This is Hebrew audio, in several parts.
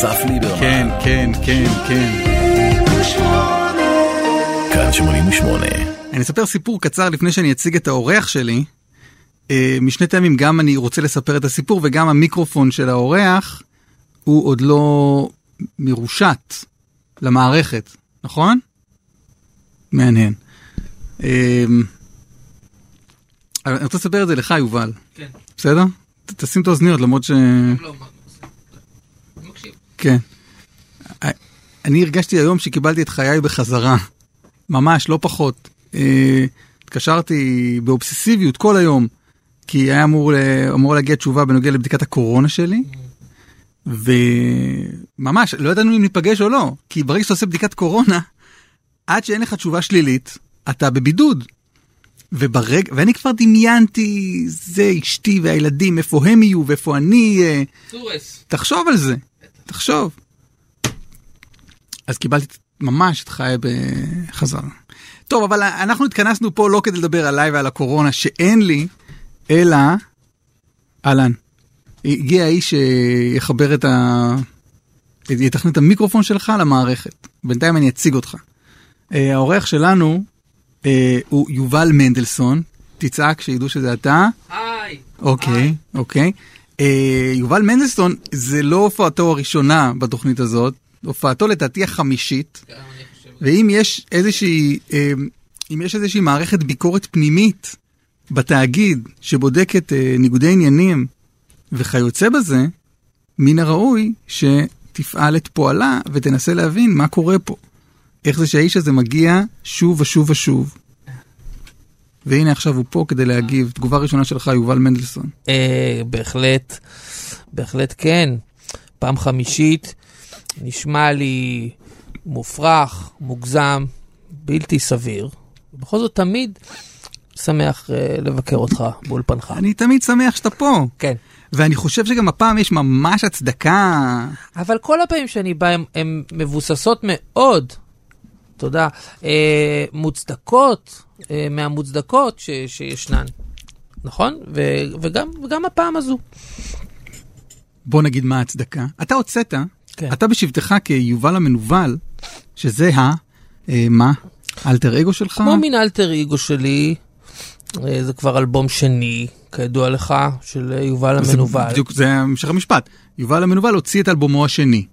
אסף ליברמן. כן, כן, כן, כן. כאן 88. אני אספר סיפור קצר לפני שאני אציג את האורח שלי. אה, משני טעמים, גם אני רוצה לספר את הסיפור וגם המיקרופון של האורח הוא עוד לא מרושת למערכת, נכון? מעניין. אה, אני רוצה לספר את זה לך, יובל. כן. בסדר? תשים את האוזניות למרות ש... לא, מה, אני מקשיב. כן. אני הרגשתי היום שקיבלתי את חיי בחזרה. ממש, לא פחות. אה, התקשרתי באובססיביות כל היום, כי היה אמור, אמור להגיע תשובה בנוגע לבדיקת הקורונה שלי, וממש, לא ידענו אם ניפגש או לא, כי ברגע שאתה עושה בדיקת קורונה, עד שאין לך תשובה שלילית, אתה בבידוד. וברגע, ואני כבר דמיינתי, זה אשתי והילדים, איפה הם יהיו ואיפה אני אהיה. תחשוב על זה, תחשוב. אז קיבלתי ממש את חיי בחזרה. טוב, אבל אנחנו התכנסנו פה לא כדי לדבר עליי ועל הקורונה שאין לי, אלא, אהלן, הגיע האיש שיחבר את ה... יתכנן את המיקרופון שלך למערכת. בינתיים אני אציג אותך. אה, האורח שלנו אה, הוא יובל מנדלסון, תצעק שידעו שזה אתה. היי. אוקיי, אוקיי. אה, יובל מנדלסון זה לא הופעתו הראשונה בתוכנית הזאת, הופעתו לדעתי החמישית. ואם יש איזושהי, אה, אם יש איזושהי מערכת ביקורת פנימית בתאגיד שבודקת אה, ניגודי עניינים וכיוצא בזה, מן הראוי שתפעל את פועלה ותנסה להבין מה קורה פה. איך זה שהאיש הזה מגיע שוב ושוב ושוב. והנה עכשיו הוא פה כדי להגיב. תגובה ראשונה שלך, יובל מנדלסון. אה, בהחלט, בהחלט כן. פעם חמישית, נשמע לי מופרך, מוגזם, בלתי סביר. בכל זאת, תמיד שמח אה, לבקר אותך באולפנך. אני תמיד שמח שאתה פה, כן. ואני חושב שגם הפעם יש ממש הצדקה. אבל כל הפעמים שאני בא הן מבוססות מאוד, תודה, אה, מוצדקות, אה, מהמוצדקות ש, שישנן, נכון? ו, וגם, וגם הפעם הזו. בוא נגיד מה ההצדקה. אתה הוצאת, כן. אתה בשבתך כיובל המנוול, שזה ה... אה, מה? אלטר אגו שלך? כמו מין אלטר אגו שלי, אה, זה כבר אלבום שני, כידוע לך, של יובל המנוול. בדיוק, זה המשך המשפט. יובל המנוול הוציא את אלבומו השני.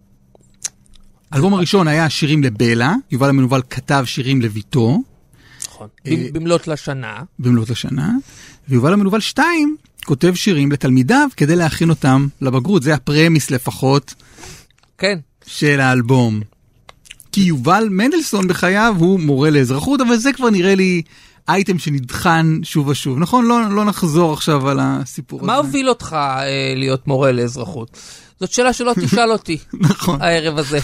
האלבום הראשון היה שירים לבלה, יובל המנוול כתב שירים לביתו, נכון. אה, במ- במלאת לשנה. במלאת השנה, ויובל המנוול 2 כותב שירים לתלמידיו כדי להכין אותם לבגרות, זה הפרמיס לפחות כן. של האלבום. כי יובל מנדלסון בחייו הוא מורה לאזרחות, אבל זה כבר נראה לי אייטם שנדחן שוב ושוב. נכון? לא, לא נחזור עכשיו על הסיפור מה הזה. הוביל אותך אה, להיות מורה לאזרחות? זאת שאלה שלא תשאל אותי נכון. הערב הזה.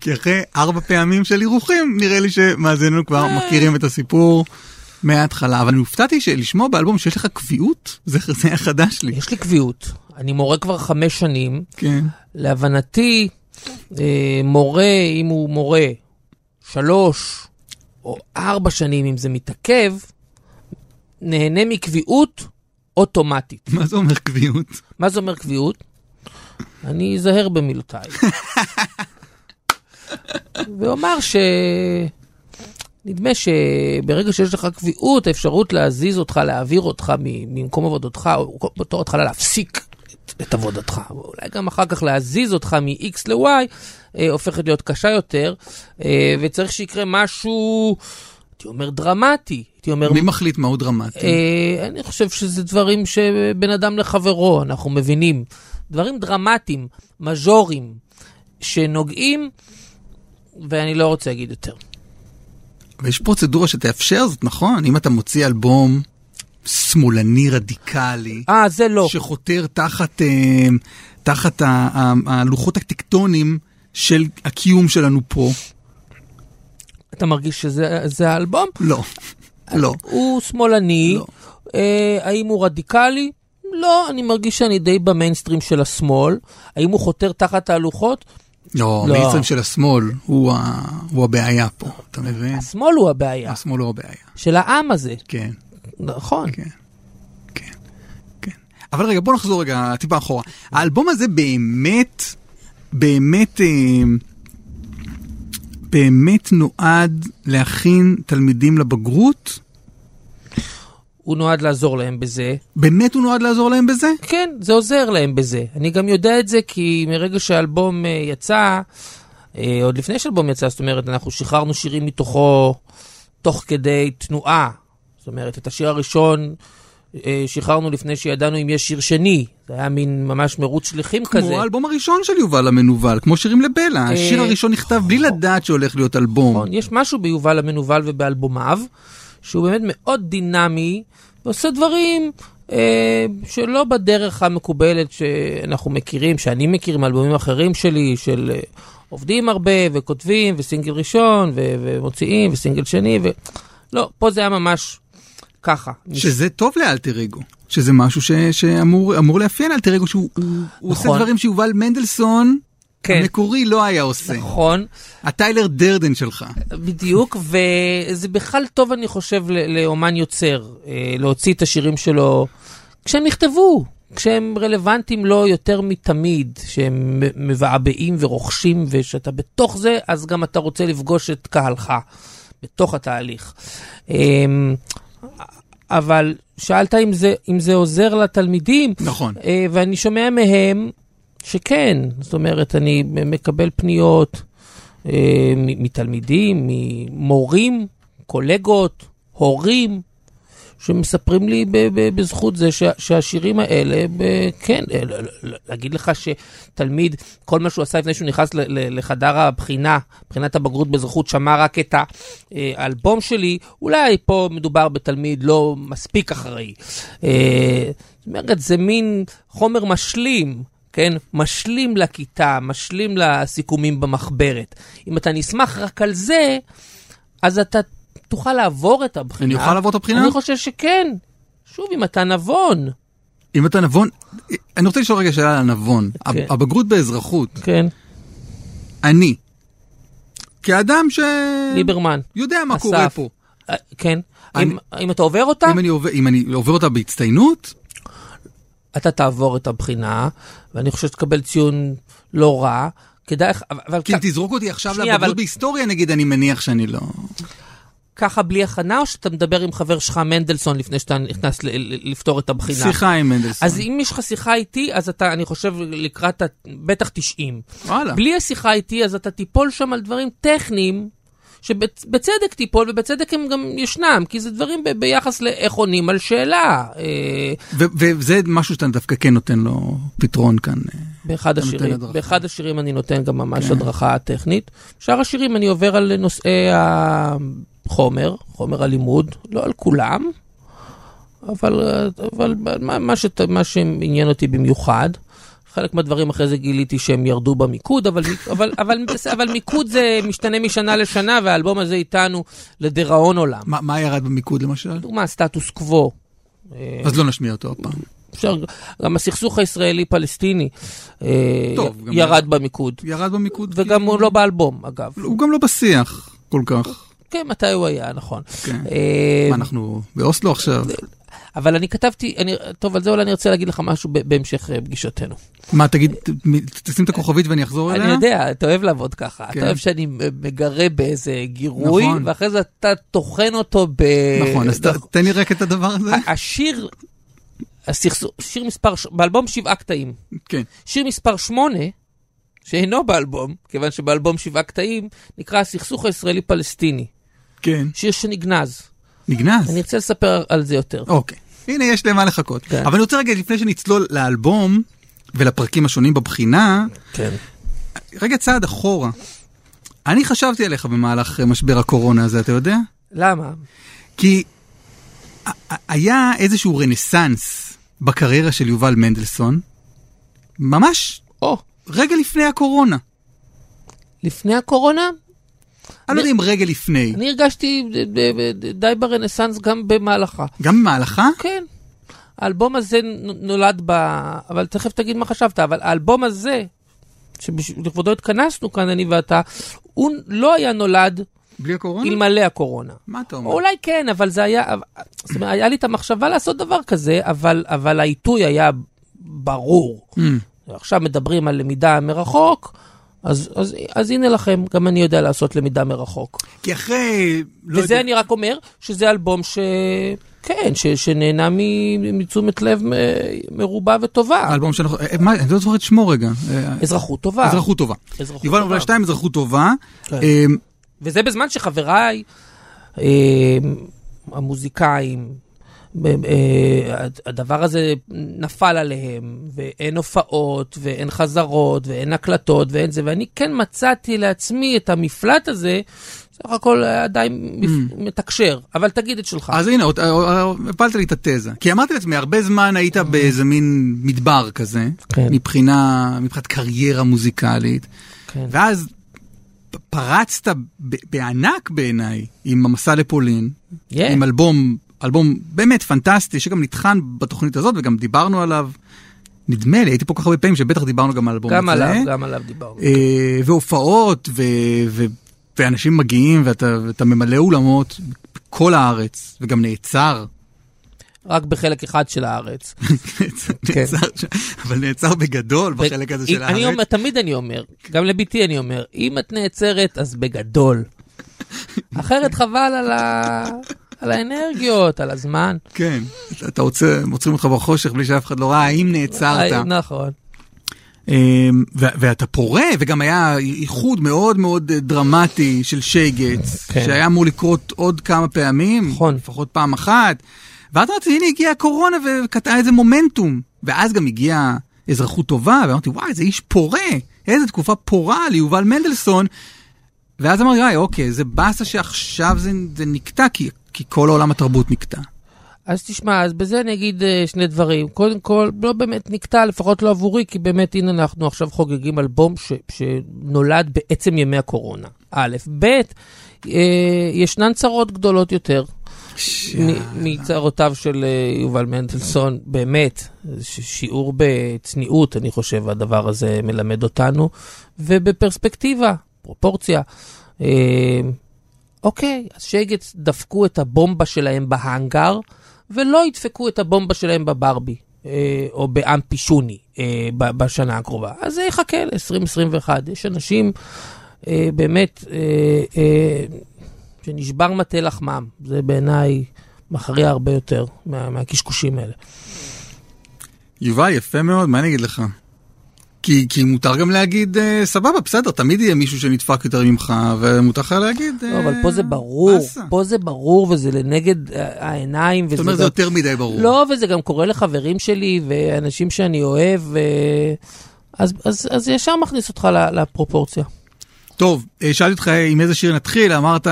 כי אחרי ארבע פעמים של אירוחים, נראה לי שמאזיננו כבר מכירים את הסיפור מההתחלה. אבל אני הופתעתי לשמוע באלבום שיש לך קביעות, זה זה היה חדש לי. יש לי קביעות. אני מורה כבר חמש שנים. כן. להבנתי, אה, מורה, אם הוא מורה שלוש או ארבע שנים, אם זה מתעכב, נהנה מקביעות אוטומטית. מה זה אומר קביעות? מה זה אומר קביעות? אני אזהר במילותיי. ואומר ש... נדמה שברגע שיש לך קביעות, האפשרות להזיז אותך, להעביר אותך ממקום עבודתך, או בתור התחלה להפסיק את, את עבודתך, ואולי גם אחר כך להזיז אותך מ-X ל-Y, אה, הופכת להיות קשה יותר, אה, וצריך שיקרה משהו, הייתי אומר דרמטי, הייתי אומר... מי מחליט מהו דרמטי? אה, אני חושב שזה דברים שבין אדם לחברו, אנחנו מבינים. דברים דרמטיים, מז'וריים, שנוגעים, ואני לא רוצה להגיד יותר. ויש פרוצדורה שתאפשר זאת, נכון? אם אתה מוציא אלבום שמאלני רדיקלי, אה, זה לא. שחותר תחת, אה, תחת הלוחות הטקטונים של הקיום שלנו פה, אתה מרגיש שזה זה האלבום? לא. לא. הוא שמאלני, לא. אה, האם הוא רדיקלי? לא, אני מרגיש שאני די במיינסטרים של השמאל. האם הוא חותר תחת ההלוכות? לא, לא. המיינסטרים של השמאל הוא, ה... הוא הבעיה פה, אתה מבין? השמאל הוא הבעיה, השמאל הוא הבעיה, של העם הזה. כן, נכון. כן, כן, כן. אבל רגע, בוא נחזור רגע טיפה אחורה. האלבום הזה באמת באמת, אה, באמת נועד להכין תלמידים לבגרות? הוא נועד לעזור להם בזה. באמת הוא נועד לעזור להם בזה? כן, זה עוזר להם בזה. אני גם יודע את זה כי מרגע שהאלבום אה, יצא, אה, עוד לפני שהאלבום יצא, זאת אומרת, אנחנו שחררנו שירים מתוכו תוך כדי תנועה. זאת אומרת, את השיר הראשון אה, שחררנו לפני שידענו אם יש שיר שני. זה היה מין ממש מרוץ שליחים כזה. כמו האלבום הראשון של יובל המנוול, כמו שירים לבלה. השיר הראשון נכתב בלי לדעת שהולך להיות אלבום. נכון, יש משהו ביובל המנוול ובאלבומיו, שהוא באמת מאוד דינמי, ועושה דברים אה, שלא בדרך המקובלת שאנחנו מכירים, שאני מכיר מאלבומים אחרים שלי, של אה, עובדים הרבה וכותבים וסינגל ראשון ו- ומוציאים וסינגל שני, ו... לא, פה זה היה ממש ככה. שזה טוב לאלטר אגו. שזה משהו ש, שאמור אמור לאפיין אלטר אגו, שהוא הוא, הוא עושה נכון. דברים שיובל מנדלסון כן. המקורי לא היה עושה. נכון, הטיילר דרדן שלך. בדיוק, וזה בכלל טוב, אני חושב, לאומן יוצר, אה, להוציא את השירים שלו כשהם נכתבו, כשהם רלוונטיים לו יותר מתמיד, שהם מבעבעים ורוכשים, ושאתה בתוך זה, אז גם אתה רוצה לפגוש את קהלך, בתוך התהליך. אמ, אבל שאלת אם זה, אם זה עוזר לתלמידים, נכון. אה, ואני שומע מהם שכן, זאת אומרת, אני מקבל פניות אה, מתלמידים, ממורים, קולגות, הורים, שמספרים לי ב- ב- בזכות זה שה- שהשירים האלה, ב- כן, להגיד לך שתלמיד, כל מה שהוא עשה לפני שהוא נכנס ל- לחדר הבחינה, בחינת הבגרות באזרחות, שמע רק את האלבום שלי, אולי פה מדובר בתלמיד לא מספיק אחראי. אה, זאת אומרת, זה מין חומר משלים. כן? משלים לכיתה, משלים לסיכומים במחברת. אם אתה נסמך רק על זה, אז אתה תוכל לעבור את הבחינה. אני אוכל לעבור את הבחינה? אני חושב שכן. שוב, אם אתה נבון. אם אתה נבון, אני רוצה לשאול רגע שאלה על הנבון. כן. הבגרות באזרחות, כן. אני, כאדם ש... ליברמן. יודע מה אסף. קורה פה. אה, כן. אני- אם, אם אתה עובר אותה, אם אני עובר, אם אני עובר אותה בהצטיינות, אתה תעבור את הבחינה, ואני חושב שתקבל ציון לא רע. כדאי, לך- אבל, כי אם תזרוק אותי עכשיו לבגרות אבל- בהיסטוריה, נגיד, אני מניח שאני לא... ככה בלי הכנה, או שאתה מדבר עם חבר שלך מנדלסון לפני שאתה נכנס לפתור את הבחינה? שיחה עם מנדלסון. אז אם יש לך שיחה איתי, אז אתה, אני חושב, לקראת, בטח 90. וואלה. בלי השיחה איתי, אז אתה תיפול שם על דברים טכניים, שבצדק תיפול, ובצדק הם גם ישנם, כי זה דברים ב- ביחס לאיך עונים על שאלה. אה, ו- וזה משהו שאתה דווקא כן נותן לו פתרון כאן. אה. באחד השירים. באחד השירים אני נותן גם ממש כן. הדרכה טכנית. שאר השירים אני עובר על נושאי החומר, חומר הלימוד, לא על כולם, אבל, אבל מה, מה, שת, מה שעניין אותי במיוחד. חלק מהדברים אחרי זה גיליתי שהם ירדו במיקוד, אבל, אבל, אבל, אבל מיקוד זה משתנה משנה לשנה, והאלבום הזה איתנו לדיראון עולם. מה מה ירד במיקוד למשל? דוגמה, סטטוס קוו. אה, אז לא נשמיע אותו הפעם. אפשר, גם הסכסוך הישראלי-פלסטיני אה, טוב, גם ירד במיקוד. ירד במיקוד. וגם כי- הוא לא באלבום, אגב. הוא גם לא בשיח כל כך. כן, מתי הוא היה, נכון. כן. אה, מה, אנחנו באוסלו עכשיו? אבל אני כתבתי, אני, טוב, על זה אולי אני רוצה להגיד לך משהו בהמשך אה, פגישתנו. מה, תגיד, תשים את הכוכבית ואני אחזור אליה? אני יודע, אתה אוהב לעבוד ככה. כן. אתה אוהב שאני מגרה באיזה גירוי, נכון. ואחרי זה אתה טוחן אותו ב... נכון, אז תן לי רק את הדבר הזה. השיר, הסכסוך, שיר מספר, באלבום שבעה קטעים. כן. שיר מספר 8, שאינו באלבום, כיוון שבאלבום שבעה קטעים, נקרא הסכסוך הישראלי-פלסטיני. כן. שיר שנגנז. נגנז. אני ארצה לספר על זה יותר. אוקיי. הנה, יש למה לחכות. כן. אבל אני רוצה רגע, לפני שנצלול לאלבום ולפרקים השונים בבחינה, כן. רגע צעד אחורה. אני חשבתי עליך במהלך אה, משבר הקורונה הזה, אתה יודע? למה? כי היה איזשהו רנסאנס בקריירה של יובל מנדלסון, ממש או, רגע לפני הקורונה. לפני הקורונה, אני לא יודע אם רגע לפני. אני הרגשתי די ברנסאנס גם במהלכה. גם במהלכה? כן. האלבום הזה נולד ב... אבל תכף תגיד מה חשבת, אבל האלבום הזה, שלכבודו התכנסנו כאן, אני ואתה, הוא לא היה נולד בלי הקורונה? אלמלא הקורונה. מה אתה אומר? או אולי כן, אבל זה היה, זאת אומרת, היה לי את המחשבה לעשות דבר כזה, אבל, אבל העיתוי היה ברור. Mm, עכשיו מדברים על למידה מרחוק, אז, אז, אז הנה לכם, גם אני יודע לעשות למידה מרחוק. כי אחרי... לא וזה יודע- אני רק אומר, שזה אלבום ש... כן, ש, שנהנה מתשומת לב מ- מרובה וטובה. האלבום שאנחנו... אה, מה, אני לא זוכר את שמו רגע. אה, אזרחות טובה. אזרחות טובה. אזרחות יובל. מוביל 2, אזרחות טובה. כן. אה, וזה בזמן שחבריי, אה, המוזיקאים, הדבר הזה נפל עליהם, ואין הופעות, ואין חזרות, ואין הקלטות, ואין זה, ואני כן מצאתי לעצמי את המפלט הזה, סך הכל עדיין מפ- מתקשר, אבל תגיד את שלך. אז הנה, אה, אה, הפלת לי את התזה. כי אמרתי לעצמי, הרבה זמן היית באיזה מין מדבר כזה, כן. מבחינה, מבחינת קריירה מוזיקלית, כן. ואז פרצת בענק בעיניי עם המסע לפולין, Yeah. עם אלבום, אלבום באמת פנטסטי, שגם נטחן בתוכנית הזאת וגם דיברנו עליו. נדמה לי, הייתי פה כל כך הרבה פעמים שבטח דיברנו גם על האלבום גם הזה. עליו, גם עליו דיברנו. אה, והופעות, ו, ו, ואנשים מגיעים, ואתה, ואתה ממלא אולמות בכל הארץ, וגם נעצר. רק בחלק אחד של הארץ. נעצר, שם, אבל נעצר בגדול בחלק הזה של אני הארץ. אומר, תמיד אני אומר, גם לביתי אני אומר, אם את נעצרת, אז בגדול. אחרת חבל על, ה... על האנרגיות, על הזמן. כן, אתה רוצה, עוצרים אותך בחושך בלי שאף אחד לא ראה, האם נעצרת. אה, נכון. אמ, ואתה פורה, וגם היה איחוד מאוד מאוד דרמטי של שייגץ, כן. שהיה אמור לקרות עוד כמה פעמים, נכון. לפחות פעם אחת. ואז אמרתי, הנה הגיעה הקורונה וקטעה איזה מומנטום. ואז גם הגיעה אזרחות טובה, ואמרתי, וואי, איזה איש פורה, איזה תקופה פורה ליובל מנדלסון. ואז אמרתי, אוקיי, זה באסה שעכשיו זה, זה נקטע, כי, כי כל עולם התרבות נקטע. אז תשמע, אז בזה אני אגיד אה, שני דברים. קודם כל, לא באמת נקטע, לפחות לא עבורי, כי באמת, הנה אנחנו עכשיו חוגגים אלבום ש, שנולד בעצם ימי הקורונה. א', ב', אה, ישנן צרות גדולות יותר מ- מצרותיו של אה, יובל מנדלסון, באמת, שיעור בצניעות, אני חושב, הדבר הזה מלמד אותנו, ובפרספקטיבה, פרופורציה. אוקיי, אז שייגץ דפקו את הבומבה שלהם בהאנגר, ולא ידפקו את הבומבה שלהם בברבי, אה, או באמפי שוני אה, בשנה הקרובה. אז זה יחכה ל-2021. יש אנשים אה, באמת אה, אה, שנשבר מטה לחמם. זה בעיניי מכריע הרבה יותר מה, מהקשקושים האלה. יובל, יפה מאוד, מה אני אגיד לך? כי, כי מותר גם להגיד, אה, סבבה, בסדר, תמיד יהיה מישהו שנדפק יותר ממך, ומותר לך להגיד... לא, אה, אבל פה זה ברור, באסה. פה זה ברור וזה לנגד אה, העיניים. זאת אומרת, זה יותר מדי ברור. לא, וזה גם קורה לחברים שלי ואנשים שאני אוהב, ו... אז, אז, אז ישר מכניס אותך לפרופורציה. טוב, אה, שאלתי אותך עם איזה שיר נתחיל, אמרת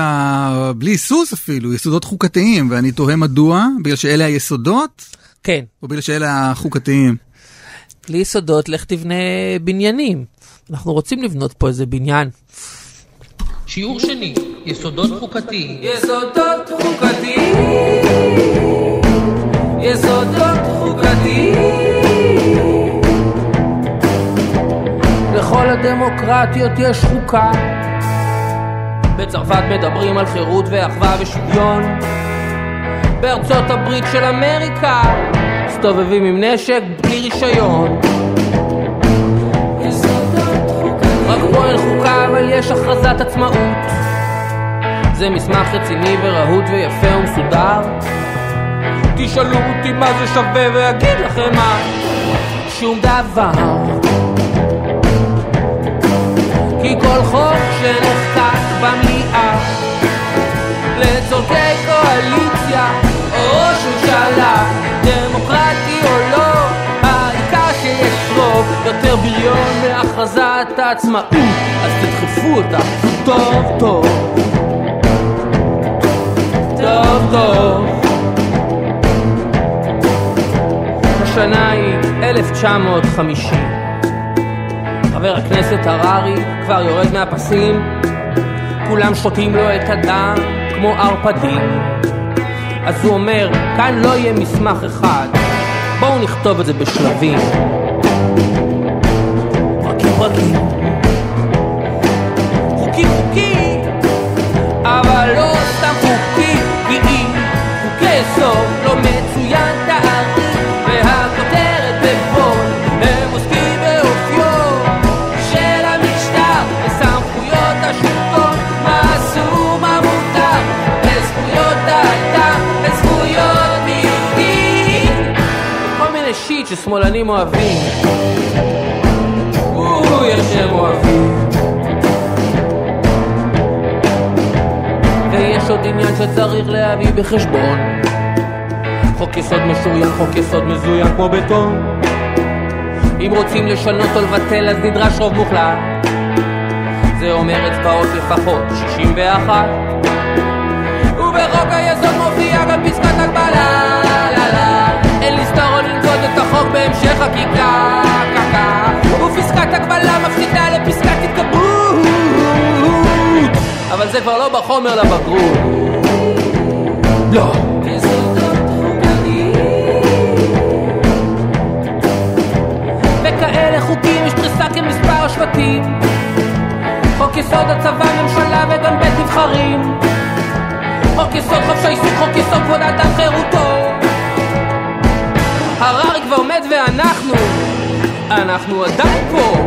בלי היסוס אפילו, יסודות חוקתיים, ואני תוהה מדוע, בגלל שאלה היסודות, כן, או בגלל שאלה החוקתיים? בלי יסודות, לך תבנה בניינים. אנחנו רוצים לבנות פה איזה בניין. שיעור שני, יסודות חוקתיים. יסודות חוקתיים. יסודות חוקתיים. לכל הדמוקרטיות יש חוקה. בצרפת מדברים על חירות ואחווה ושוויון. בארצות הברית של אמריקה מסתובבים עם נשק בלי רישיון. רק פה אין חוקה אבל יש הכרזת עצמאות. זה מסמך רציני ורהוט ויפה ומסודר. תשאלו אותי מה זה שווה ואגיד לכם מה. שום דבר. כי כל חוק שנחקק במליאה לצורכי קואליציה או ראש ממשלה, דמוקרטי או לא, העיקר שיש רוב, יותר בריון מהכרזת העצמאות, אז תדחפו אותה טוב טוב. טוב טוב. השנה היא 1950. חבר הכנסת הררי כבר יורד מהפסים, כולם שותים לו את הדם כמו ערפדים. אז הוא אומר, כאן לא יהיה מסמך אחד, בואו נכתוב את זה בשלבים. פרקים פרקים. חוקי חוקי, אבל לא סתם חוקי, כי חוקי יסוד לא מצוין ששמאלנים אוהבים. אוי, איך שהם אוהבים. ויש עוד עניין שצריך להביא בחשבון. חוק יסוד משוריין, חוק יסוד מזוין כמו בטון. אם רוצים לשנות או לבטל אז נדרש רוב מוחלט. זה אומר אצבעות לפחות 61. ובחוק היסוד מופיע גם פסקת הגבלה. בהמשך חקיקה. קקה. ופסקת הגבלה מפסידה לפסקת התגברות. אבל זה כבר לא בחומר לבגרות. לא. בכאלה חוקים יש פריסה כמספר השבטים חוק יסוד הצבא, ממשלה וגם בית נבחרים חוק יסוד חופש העיסוק, חוק יסוד כבוד האדם חירותו הררי כבר מת ואנחנו, אנחנו עדיין פה.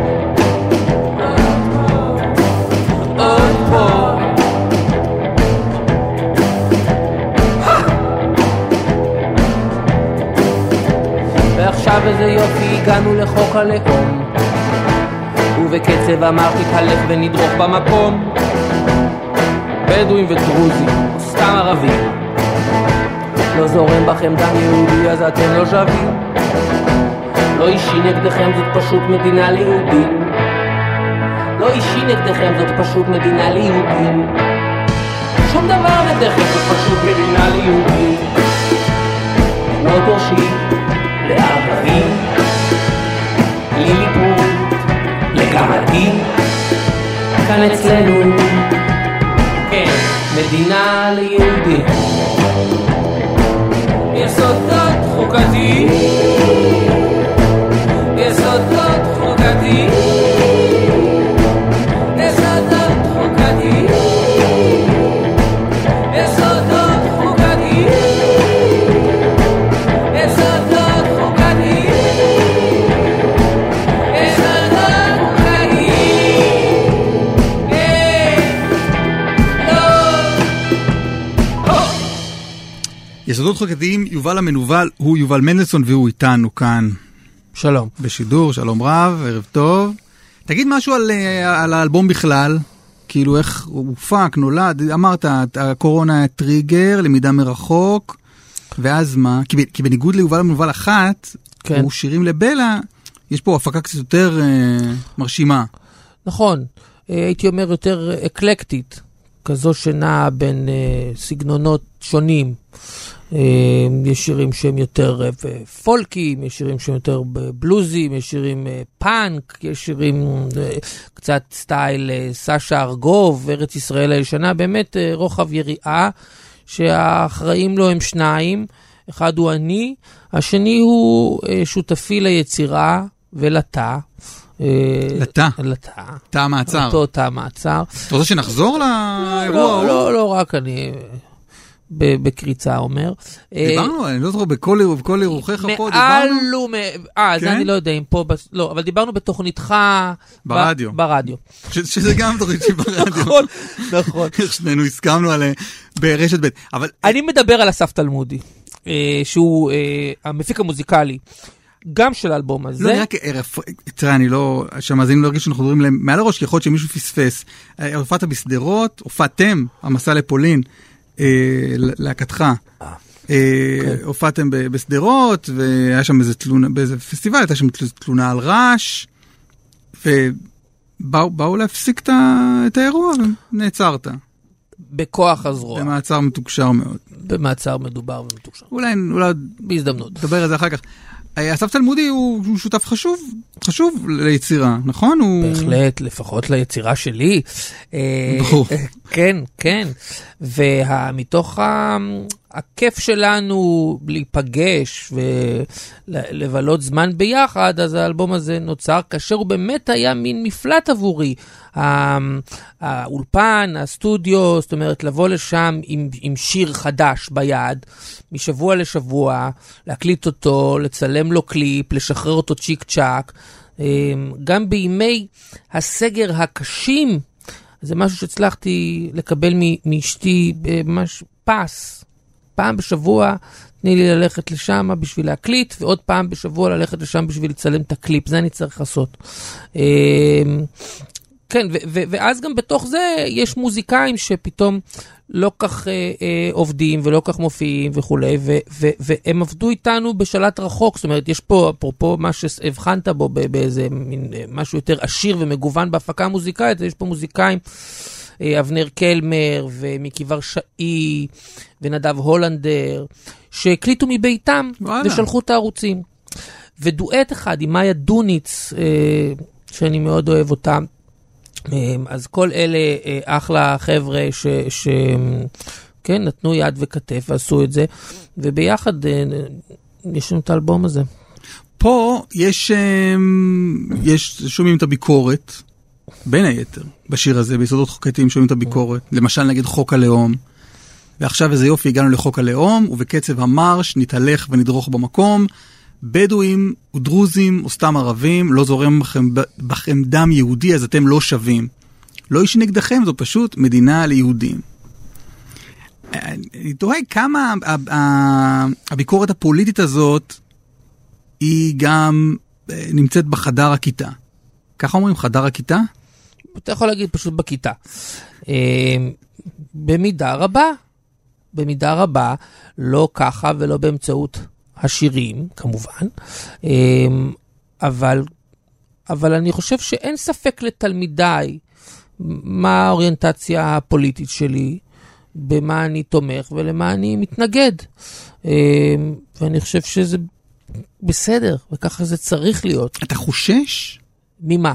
עוד פה. ועכשיו איזה יופי הגענו לחוק הלאום. ובקצב אמרתי תלך ונדרוך במקום. בדואים ודרוזים, סתם ערבים לא זורם בכם דם יהודי אז אתם לא שווים. לא אישי נגדכם זאת פשוט מדינה ליהודים. לא אישי נגדכם זאת פשוט מדינה ליהודים. שום דבר נגדכם זאת פשוט מדינה ליהודים. לא דורשים לערבים, ליליפות, לגמדים, כאן אצלנו, כן, מדינה ליהודים. יסודות חוקתיים, יסודות חוקתיים, יסודות חוקתיים, יסודות חוקתיים, יובל המנוול, הוא יובל מנדלסון והוא איתנו כאן שלום. בשידור, שלום רב, ערב טוב. תגיד משהו על, אה, על האלבום בכלל, כאילו איך הוא הופק, נולד, אמרת, הקורונה היה טריגר, למידה מרחוק, ואז מה? כי, ב- כי בניגוד ליובל המנוול אחת, כן. הוא שירים לבלה, יש פה הפקה קצת יותר אה, מרשימה. נכון, אה, הייתי אומר יותר אקלקטית, כזו שנעה בין אה, סגנונות שונים. אה, יש שירים שהם יותר אה, פולקים, יש שירים שהם יותר בלוזים, יש שירים אה, פאנק, יש שירים קצת סטייל סשה ארגוב, ארץ ישראל הישנה, באמת רוחב יריעה, שהאחראים לו הם שניים, אחד הוא אני, השני הוא שותפי ליצירה ולתא. לתא. לתא. תא המעצר. אותו תא מעצר. אתה רוצה שנחזור לאירוע לא, ההוא? לא, לא רק אני בקריצה אומר. אה, דיברנו, אני לא זוכר, בכל אירוחך פה דיברנו? מעל ומ... אה, זה כן? אני לא יודע אם פה, לא, אבל דיברנו בתוכניתך... ברדיו. ברדיו. שזה גם תוכנית של ברדיו. נכון, נכון. איך שנינו הסכמנו על אה, ברשת ב', אבל אני מדבר על אסף תלמודי, אה, שהוא אה, המפיק המוזיקלי, גם של האלבום הזה. לא, רק, אה, רפ- תראה, אני לא, שהמאזינים לא ירגישו שאנחנו מדברים להם מעל הראש, כי יכול להיות שמישהו פספס. אה, הופעת בשדרות, הופעתם, המסע לפולין, אה, להקתך. אה, הופעתם ב- בשדרות, והיה שם איזה תלונה, באיזה פסטיבל, הייתה שם תל- תלונה על רעש, ובאו באו להפסיק את האירוע, ונעצרת. בכוח הזרוע, במעצר מתוקשר מאוד. במעצר מדובר ומתוקשר. אולי, אולי בהזדמנות. נדבר על זה אחר כך. אה, אסף תלמודי הוא, שותף חשוב, חשוב ליצירה, נכון? הוא... בהחלט, לפחות ליצירה שלי. אה, ברור. כן, כן. ומתוך הכיף שלנו להיפגש ולבלות זמן ביחד, אז האלבום הזה נוצר כאשר הוא באמת היה מין מפלט עבורי. האולפן, הסטודיו, זאת אומרת, לבוא לשם עם, עם שיר חדש ביד, משבוע לשבוע, להקליט אותו, לצלם לו קליפ, לשחרר אותו צ'יק צ'אק. אמ, גם בימי הסגר הקשים, זה משהו שהצלחתי לקבל מאשתי ממש pass. פעם בשבוע תני לי ללכת לשם בשביל להקליט, ועוד פעם בשבוע ללכת לשם בשביל לצלם את הקליפ, זה אני צריך לעשות. כן, ו- ו- ואז גם בתוך זה יש מוזיקאים שפתאום לא כך אה, אה, עובדים ולא כך מופיעים וכולי, ו- ו- והם עבדו איתנו בשלט רחוק, זאת אומרת, יש פה, אפרופו מה שהבחנת בו באיזה מין אה, משהו יותר עשיר ומגוון בהפקה המוזיקאית, יש פה מוזיקאים. אה, אבנר קלמר ומיקי ורשאי ונדב הולנדר, שהקליטו מביתם וואלה. ושלחו את הערוצים. ודואט אחד עם מאיה דוניץ, אה, שאני מאוד אוהב אותה. אה, אז כל אלה אה, אחלה חבר'ה ש... ש... כן, נתנו יד וכתף ועשו את זה, וביחד אה, יש לנו את האלבום הזה. פה יש, אמ, יש, שומעים את הביקורת, בין היתר, בשיר הזה, ביסודות חוקתיים שומעים את הביקורת, למשל נגד חוק הלאום, ועכשיו איזה יופי, הגענו לחוק הלאום, ובקצב המרש נתהלך ונדרוך במקום. בדואים ודרוזים או סתם ערבים, לא זורם בכם, בכם דם יהודי, אז אתם לא שווים. לא איש נגדכם, זו פשוט מדינה ליהודים. אני תוהה כמה הביקורת הפוליטית הזאת היא גם אה, נמצאת בחדר הכיתה. ככה אומרים, חדר הכיתה? אתה יכול להגיד פשוט בכיתה. אה, במידה רבה, במידה רבה, לא ככה ולא באמצעות השירים, כמובן, אה, אבל, אבל אני חושב שאין ספק לתלמידיי מה האוריינטציה הפוליטית שלי, במה אני תומך ולמה אני מתנגד. אה, ואני חושב שזה בסדר, וככה זה צריך להיות. אתה חושש ממה?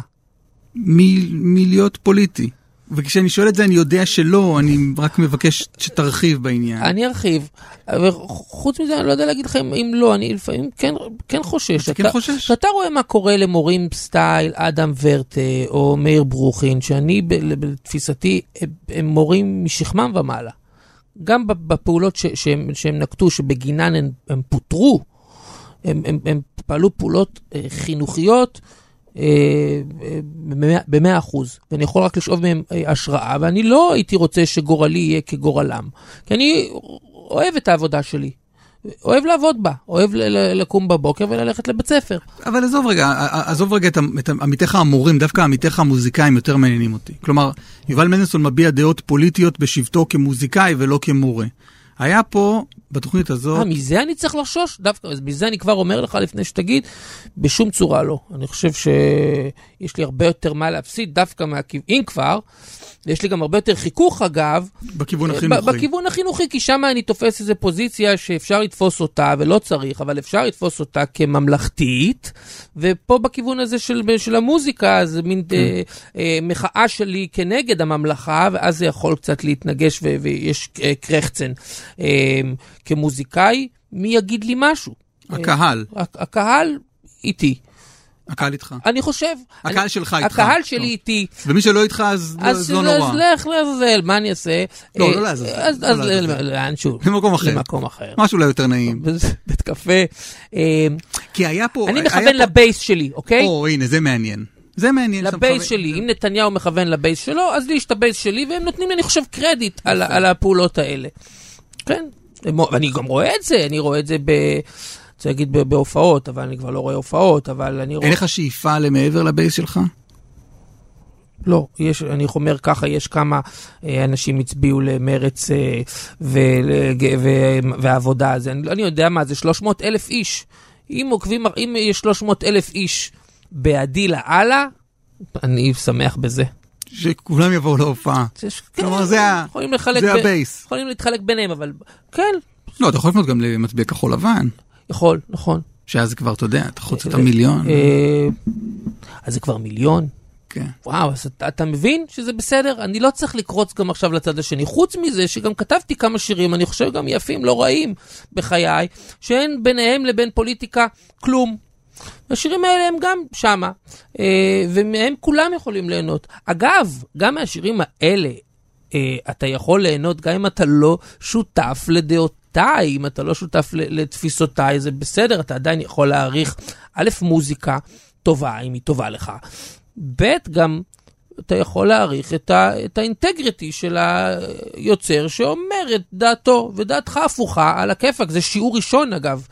מ- מלהיות פוליטי. וכשאני שואל את זה אני יודע שלא, אני רק מבקש שתרחיב בעניין. אני ארחיב, וחוץ מזה אני לא יודע להגיד לך אם, לא, אני לפעמים כן, כן חושש. אתה כן חושש? כשאתה רואה מה קורה למורים סטייל אדם ורטה או מאיר ברוכין, שאני בתפיסתי הם, מורים משכמם ומעלה. גם בפעולות ש, שהם, שהם נקטו, שבגינן הם, הם פוטרו, הם, הם, הם פעלו פעולות אה, חינוכיות במאה- במאה אחוז, ואני יכול רק לשאוב מהם אה, השראה, ואני לא הייתי רוצה שגורלי יהיה כגורלם, כי אני אוהב את העבודה שלי, אוהב לעבוד בה, אוהב לקום בבוקר וללכת לבית ספר. אבל עזוב רגע, עזוב רגע את עמיתיך המורים, דווקא עמיתיך המוזיקאים יותר מעניינים אותי. כלומר, יובל מנדלסון מביע דעות פוליטיות בשבתו כמוזיקאי ולא כמורה. היה פה, בתוכנית הזאת, אה, מזה אני צריך לחשוש? דווקא, אז מזה אני כבר אומר לך לפני שתגיד, בשום צורה לא. אני חושב שיש לי הרבה יותר מה להפסיד דווקא מהכיוון, אם כבר, יש לי גם הרבה יותר חיכוך אגב, בכיוון החינוכי. בכיוון החינוכי, כי שם אני תופס איזו פוזיציה שאפשר לתפוס אותה, ולא צריך, אבל אפשר לתפוס אותה כממלכתית, ופה בכיוון הזה של, של המוזיקה, זה מין כן. אה, אה, מחאה שלי כנגד הממלכה, ואז זה יכול קצת להתנגש ויש אה, קרחצן. אה, כמוזיקאי, מי יגיד לי משהו? הקהל, אה, הק- הקהל איתי. הקהל איתך. אני חושב... הקהל אני, שלך איתך. הקהל טוב. שלי איתי. ומי שלא איתך אז לא- אז אז לא אז נורא. לך לעזאזל, מה אני אעשה? לא, אה, לא לעזאזל, אז- לא אז. לאן שהוא? למקום אחר. למקום אחר. משהו אולי יותר נעים. בית קפה. אה, כי היה פה... אני מכוון פה- ל base שלי, אוקיי? או, הנה, זה מעניין. זה מעניין. ל base שלי, אם נתניהו מכוון ל base שלו, אז לי יש את ה base שלי, והם נותנים לי, אני חושב, קרדיט על על הפעולות האלה. כן, ואני גם רואה את זה, אני רואה את זה ב... רוצה להגיד בהופעות, אבל אני כבר לא רואה הופעות, אבל אני רואה... אין לך שאיפה למעבר לבייס שלך? לא, יש, אני אומר ככה, יש כמה אה, אנשים הצביעו למרץ אה, ולג- ו- והעבודה הזה. אני, אני יודע מה זה, 300 אלף איש. אם עוקבים, אם יש 300 אלף איש בעדי לאללה, אני שמח בזה. שכולם יבואו להופעה. כלומר, כן, זה הבייס. יכולים להתחלק ביניהם, אבל כן, לא, אתה יכול לפנות גם למצביעי כחול לבן, יכול, נכון. שאז כבר, אתה יודע, אתה חוץ את המיליון. אה, אז זה כבר מיליון. כן. וואו, אז אתה, אתה מבין שזה בסדר? אני לא צריך לקרוץ גם עכשיו לצד השני. חוץ מזה שגם כתבתי כמה שירים, אני חושב גם יפים, לא רעים בחיי, שאין ביניהם לבין פוליטיקה כלום. השירים האלה הם גם שמה, אה, ומהם כולם יכולים ליהנות. אגב, גם מהשירים האלה אה, אתה יכול ליהנות גם אם אתה לא שותף לדעותיי, אם אתה לא שותף לתפיסותיי, זה בסדר, אתה עדיין יכול להעריך, א', מוזיקה טובה, אם היא טובה לך, ב', גם אתה יכול להעריך את, ה, את האינטגריטי של היוצר שאומר את דעתו, ודעתך הפוכה על הכיפאק. זה שיעור ראשון, אגב,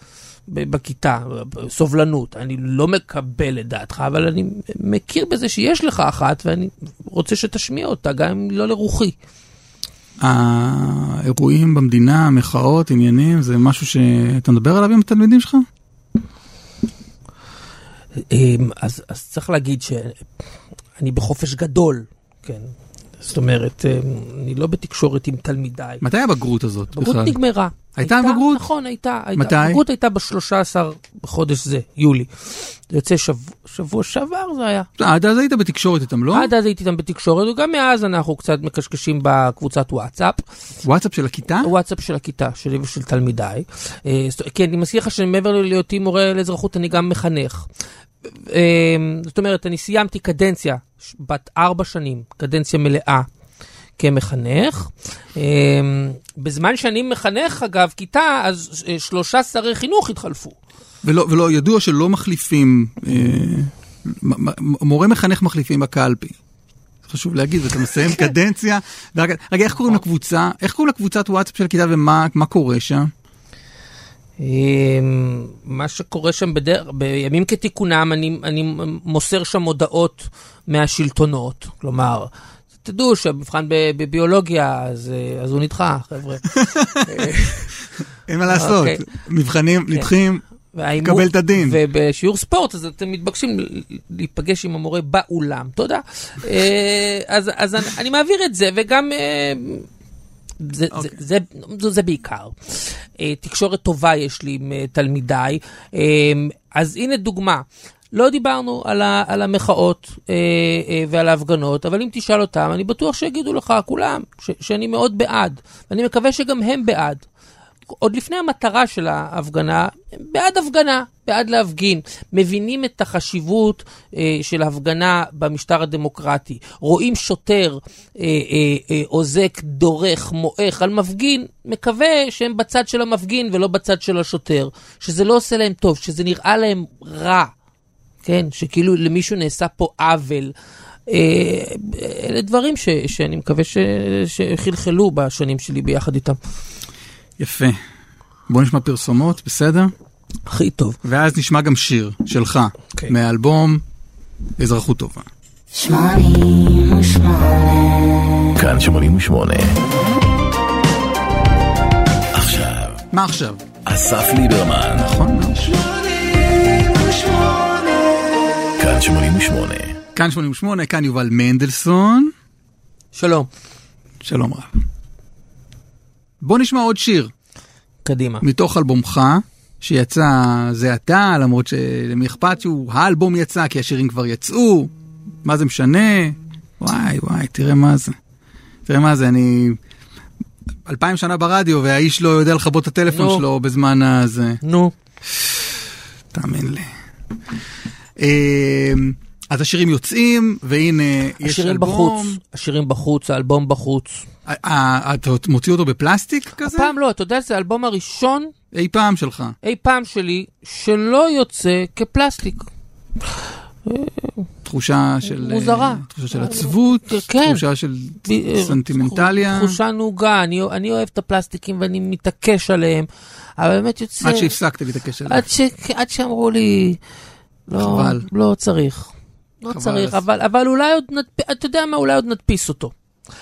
בכיתה, סובלנות. אני לא מקבל את דעתך, אבל אני מכיר בזה שיש לך אחת, ואני רוצה שתשמיע אותה, גם אם לא לרוחי. האירועים במדינה, המחאות, עניינים, זה משהו שאתה מדבר עליו עם התלמידים שלך? אמ, אז, אז צריך להגיד שאני בחופש גדול, כן. זאת אומרת, אמ, אני לא בתקשורת עם תלמידיי. מתי הבגרות הזאת בכלל? נגמרה. הייתה בגרות? נכון, הייתה. הייתה. מתי? הבגרות הייתה ב-13 בחודש זה, יולי. זה יוצא שבוע, שבוע שעבר זה היה. לא, עד אז היית בתקשורת איתם, לא? עד אז הייתי איתם בתקשורת, וגם מאז אנחנו קצת מקשקשים בקבוצת וואטסאפ. וואטסאפ של הכיתה? וואטסאפ של הכיתה שלי ושל תלמידיי. אה, כן, אני מזכיר לך שמעבר להיותי מורה לאזרחות, אני גם מחנך. אה, זאת אומרת, אני סיימתי קדנציה בת ארבע שנים, קדנציה מלאה. כמחנך. אה, בזמן שאני מחנך, אגב, כיתה, אז אה, שלושה שרי חינוך התחלפו. ולא, ולא, ידוע שלא מחליפים, אה, מורה מחנך מחליפים בקלפי. חשוב להגיד, ואתה מסיים קדנציה. ורק, רגע, איך קוראים לקבוצה? איך קוראים לקבוצת וואטסאפ של הכיתה ומה מה קורה שם? אה, מה שקורה שם בדרך, בימים כתיקונם, אני, אני מוסר שם הודעות מהשלטונות. כלומר, תדעו שהמבחן בביולוגיה, אז, אה, אז הוא נדחה, חבר'ה. אין מה לעשות, אוקיי. מבחנים נדחים, וההימור- קבל את הדין. ובשיעור ספורט, אז אתם מתבקשים להיפגש עם המורה באולם. תודה. אה, אז, אז אני, אני מעביר את זה, וגם... אה, זה, אוקיי. זה, זה, זה בעיקר. אה, תקשורת טובה יש לי עם אה, תלמידיי. אה, אז הנה דוגמה. לא דיברנו על, ה, על המחאות אה, אה, ועל ההפגנות, אבל אם תשאל אותם, אני בטוח שיגידו לך, כולם, ש, שאני מאוד בעד. ואני מקווה שגם הם בעד. עוד לפני המטרה של ההפגנה, בעד הפגנה, בעד להפגין. מבינים את החשיבות אה, של הפגנה במשטר הדמוקרטי. רואים שוטר אה, אה, אה, אוזק, דורך, מועך על מפגין, מקווה שהם בצד של המפגין ולא בצד של השוטר. שזה לא עושה להם טוב, שזה נראה להם רע. כן, שכאילו למישהו נעשה פה עוול. אה, אלה דברים ש, שאני מקווה שחלחלו בשנים שלי ביחד איתם. יפה. בוא נשמע פרסומות, בסדר? הכי טוב. ואז נשמע גם שיר שלך, אוקיי. מהאלבום אזרחות טובה. שמונים ושמונה. כאן 88. עכשיו, מה עכשיו? אסף ליברמן, נכון מאוד. כאן 88. כאן 88, כאן יובל מנדלסון. שלום, שלום רב. בוא נשמע עוד שיר קדימה. מתוך אלבומך, שיצא זה עתה, למרות שלמי אכפת שהוא, האלבום יצא, כי השירים כבר יצאו, מה זה משנה? וואי וואי, תראה מה זה. תראה מה זה, אני... אלפיים שנה ברדיו, והאיש לא יודע לכבות את הטלפון נו. שלו בזמן הזה. נו, תאמין לי. אז השירים יוצאים, והנה, יש השירים אלבום. בחוץ, השירים בחוץ, האלבום בחוץ. אה, אה, אתה מוציא אותו בפלסטיק כזה? הפעם לא, אתה יודע, זה האלבום הראשון אי פעם שלך. אי פעם שלי שלא יוצא כפלסטיק. תחושה של... מוזרה. אה, תחושה של עצבות, כן. תחושה של ב- סנטימנטליה. תחושה נוגה, אני, אני אוהב את הפלסטיקים ואני מתעקש עליהם, אבל באמת יוצא... עד שהפסקת להתעקש עליו. עד, ש... עד שאמרו לי, לא. לא צריך. לא צריך, אז- אבל, אבל אולי עוד נדפ... אתה יודע מה, אולי עוד נדפיס אותו.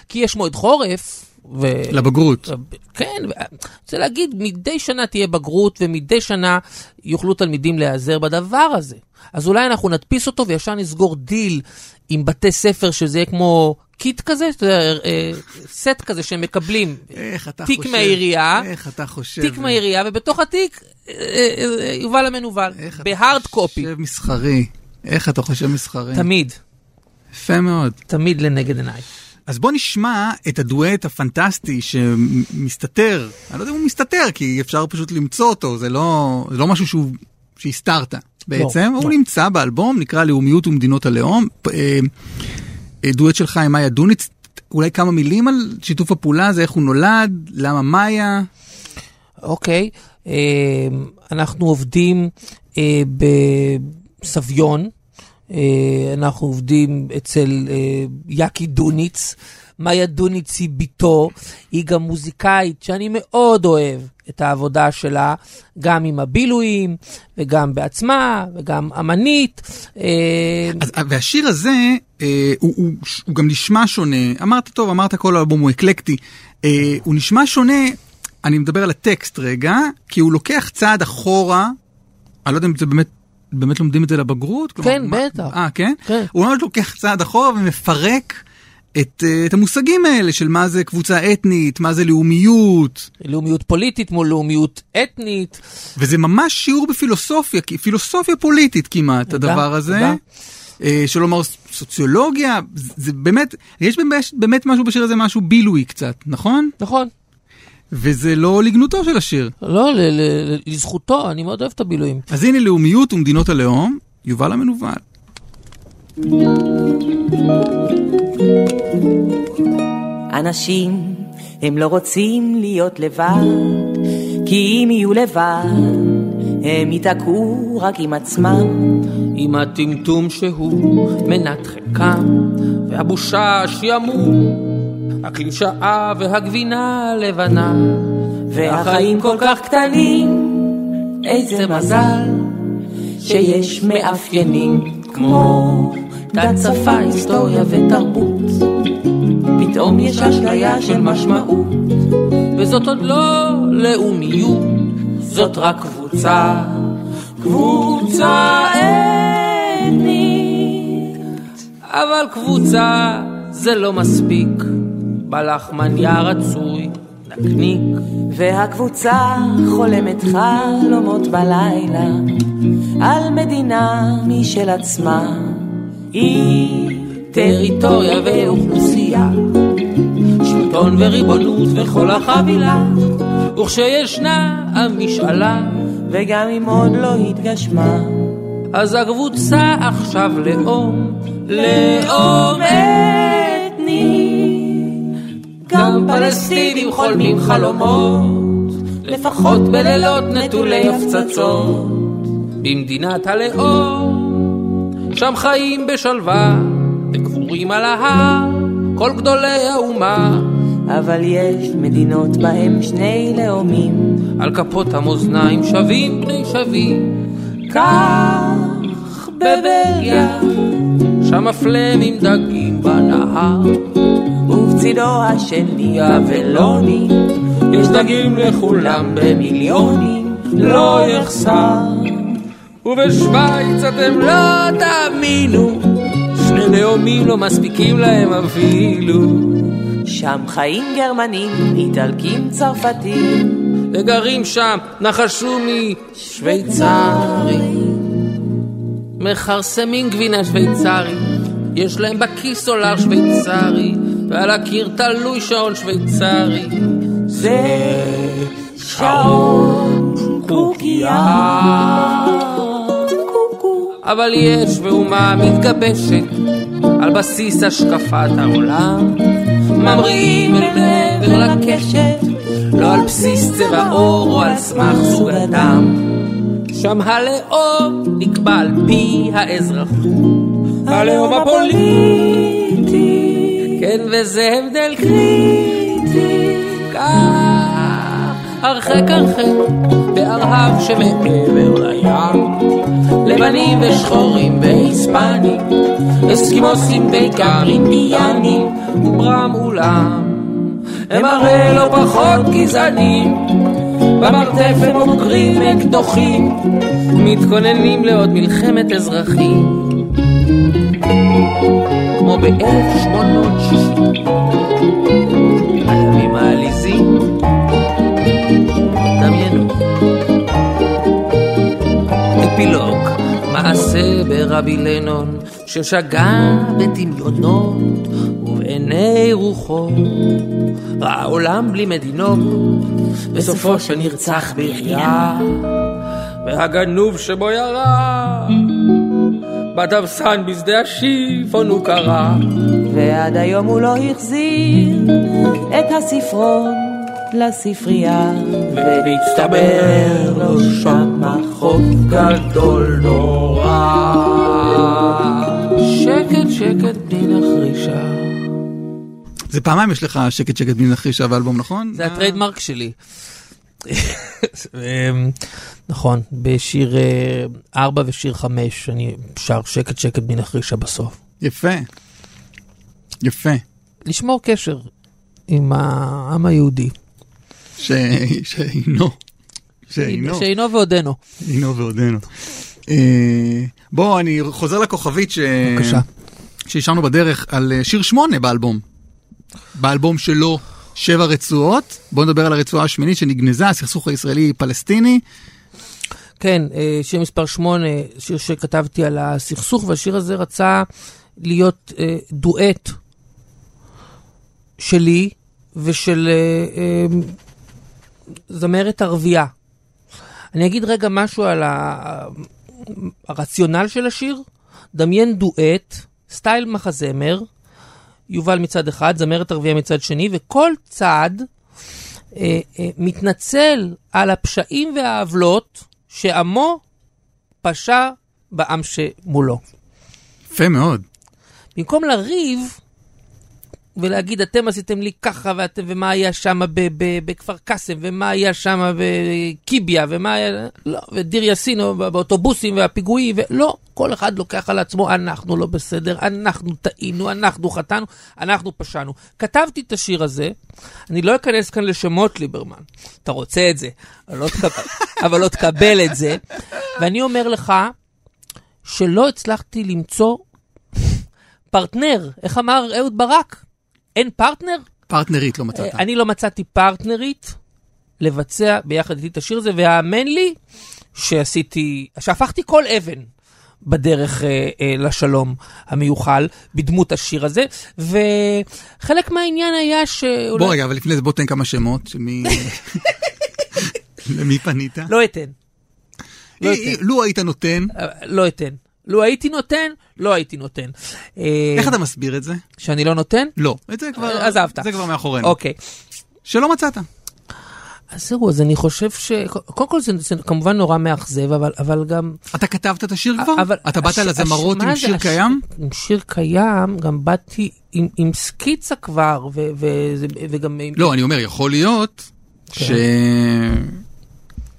כי יש מועד חורף, ו... לבגרות. כן, ו- רוצה להגיד, מדי שנה תהיה בגרות, ומדי שנה יוכלו תלמידים להיעזר בדבר הזה. אז אולי אנחנו נדפיס אותו וישר נסגור דיל עם בתי ספר, שזה יהיה כמו kit כזה, אתה יודע, אה, סט כזה שהם מקבלים. איך אתה תיק חושב? מהעירייה, איך אתה חושב? תיק מהעירייה, ובתוך התיק אה, אה, יובל המנוול, איך אתה ב hard copy. חושב מסחרי. איך אתה חושב מסחרי? תמיד, יפה מאוד. תמיד לנגד עיניי. אז בוא נשמע את הדואט הפנטסטי שמסתתר, אני לא יודע אם הוא מסתתר, כי אפשר פשוט למצוא אותו, זה לא, זה לא משהו שהוא, שהסתרת בעצם, לא, הוא לא. נמצא באלבום, נקרא לאומיות ומדינות הלאום. אה, אה, דואט שלך עם מאיה דוניץ, אולי כמה מילים על שיתוף הפעולה הזה, איך הוא נולד, למה מאיה? אוקיי, אה, אנחנו עובדים אה, בסביון, אה, אנחנו עובדים אצל אה, יאקי דוניץ. מאיה דוניץ היא בתו, היא גם מוזיקאית שאני מאוד אוהב את העבודה שלה, גם עם הבילויים, וגם בעצמה, וגם אמנית. אה, אז, והשיר הזה, הוא, הוא, הוא גם נשמע שונה. אמרת טוב, אמרת כל האלבום הוא אקלקטי. הוא נשמע שונה, אני מדבר על הטקסט רגע, כי הוא לוקח צעד אחורה, אני לא יודע אם זה באמת... באמת לומדים את זה לבגרות? כן, בטח. אה, כן? כן. הוא ממש לוקח צעד אחורה ומפרק את, אה, את המושגים האלה של מה זה קבוצה אתנית, מה זה לאומיות, לאומיות פוליטית מול לאומיות אתנית. וזה ממש שיעור בפילוסופיה, פילוסופיה פוליטית כמעט, תודה, הדבר הזה. תודה. אה, שלא לומר סוציולוגיה, זה זה באמת, יש באמת, באמת משהו בשיר הזה, משהו בילוי קצת, נכון? נכון. וזה לא לגנותו של השיר. לא, ל- ל- ל- לזכותו, אני מאוד אוהב את הבילויים. אז הנה לאומיות ומדינות הלאום, יובל המנוול. אנשים הם לא רוצים להיות לבד, כי אם יהיו לבד, הם ייתקעו רק עם עצמם. עם הטמטום שהוא מנת חלקם, והבושה שימור, הקלישאה והגבינה הלבנה, והחיים כל כך קטנים, איזה מזל, שיש מאפיינים כמו דת, שפה, היסטוריה ותרבות. פתאום יש אשליה של משמעות, וזאת עוד לא לאומיות, זאת רק קבוצה, קבוצה אתנית. אבל קבוצה זה לא מספיק, בלחמניה רצוי, נקניק. והקבוצה חולמת חלומות בלילה על מדינה משל עצמה. היא טריטוריה ואוכלוסייה, שלטון וריבונות וכל החבילה, וכשישנה המשאלה, וגם אם עוד לא התגשמה, אז הקבוצה עכשיו לאום, לאום אתני. גם פלסטינים חולמים חלומות, לפחות בלילות נטולי הפצצות. במדינת הלאום, שם חיים בשלווה, וקבורים על ההר, כל גדולי האומה. אבל יש מדינות בהם שני לאומים, על כפות המאזניים שווים בני שווים, כך בבלגיה, שם הפלמים דגים בנהר. ובצידו השני אבלוני, יש דגים לכולם במיליונים לא יחסר. ובשוויץ אתם לא תאמינו, שני לאומים לא מספיקים להם אפילו. שם חיים גרמנים, איטלקים, צרפתים, וגרים שם, נחשו משוויצרי. מכרסמים גבינה שוויצרי, יש להם בכיס דולר שוויצרי, ועל הקיר תלוי שעון שוויצרי. זה שעון קוקייה. אבל יש ואומה מתגבשת על בסיס השקפת העולם. ממריאים אל מעבר לקשת, לא על בסיס צבע עור או על סמך זוג אדם. שם הלאום נקבע על פי האזרחות. הלאום הפוליטי, כן וזה הבדל קריטי. כך, הרחק הרחק, בארהב שמעבר לים. לבנים ושחורים והיספנים, אסקימוסים בעיקר אינדיאנים, וברם אולם. הם הרי לא פחות גזענים, במרתף הם אוגרים אקדוחים, מתכוננים לעוד מלחמת אזרחים. כמו ב-1860, הימים העליזים, דמיינו. אפילוג, מעשה ברבי לנון, ששגה בדמיונות ובעיני רוחו. ראה עולם בלי מדינות, בסופו שנרצח ביחייה, והגנוב שבו ירה, בדבסן בשדה השיפון הוא קרא. ועד היום הוא לא החזיר את הספרון לספרייה, והצטבר לו שם חוב גדול נורא. שקט בלי נחרישה. זה פעמיים יש לך שקט שקט בלי נחרישה באלבום, נכון? זה הטריידמרק שלי. אמ, נכון, בשיר 4 ושיר 5 אני שר שקט שקט בלי נחרישה בסוף. יפה. יפה. לשמור קשר עם העם היהודי. ש- שהינו. שהינו. שאינו ועודנו. הינו ועודנו. אה, בוא, אני חוזר לכוכבית ש... בבקשה. שהשארנו בדרך על אה, שיר שמונה באלבום. באלבום שלו, שבע רצועות. בוא נדבר על הרצועה השמינית שנגנזה, הסכסוך הישראלי-פלסטיני. כן, אה, שיר מספר 8, שיר שכתבתי על הסכסוך, והשיר הזה רצה להיות אה, דואט שלי ושל אה, זמרת ערבייה. אני אגיד רגע משהו על ה- הרציונל של השיר. דמיין דואט, סטייל מחזמר, יובל מצד אחד, זמרת ערבייה מצד שני, וכל צד אה, אה, מתנצל על הפשעים והעוולות שעמו פשע בעם שמולו. יפה מאוד. במקום לריב ולהגיד, אתם עשיתם לי ככה, ואתם, ומה היה שם בכפר קאסם, ומה היה שם בקיביה, ומה היה... לא, ודיר יאסין או בא- באוטובוסים והפיגועים, ולא, כל אחד לוקח על עצמו, אנחנו לא בסדר, אנחנו טעינו, אנחנו חטאנו, אנחנו פשענו. כתבתי את השיר הזה, אני לא אכנס כאן לשמות ליברמן, אתה רוצה את זה, אבל לא, תקב... אבל לא תקבל את זה, ואני אומר לך, שלא הצלחתי למצוא פרטנר, איך אמר אהוד ברק? אין פרטנר? פרטנרית לא מצאת. אה, אני לא מצאתי פרטנרית לבצע ביחד איתי את השיר הזה, והאמן לי שעשיתי, שהפכתי כל אבן בדרך אה, אה, לשלום המיוחל בדמות השיר הזה, וחלק מהעניין היה שאולי... בוא רגע, אבל לפני זה בוא תן כמה שמות, שמי... למי פנית? לא אתן. לא אי- אתן. לו היית נותן, אה, לא אתן. לו הייתי נותן, לא הייתי נותן. אה, איך אתה מסביר את זה? שאני לא נותן? לא, את זה כבר, אה, עזבת. זה כבר מאחורינו. אוקיי. שלא מצאת. אז זהו, אז אני חושב ש... קודם כל זה, זה כמובן נורא מאכזב, אבל, אבל גם... אתה כתבת את השיר כבר? אבל אתה באת הש- לזמרות הש- עם שיר הש- קיים? עם שיר קיים, גם באתי עם, עם סקיצה כבר, ו, וזה- וגם... לא, אני אומר, יכול להיות כן. ש...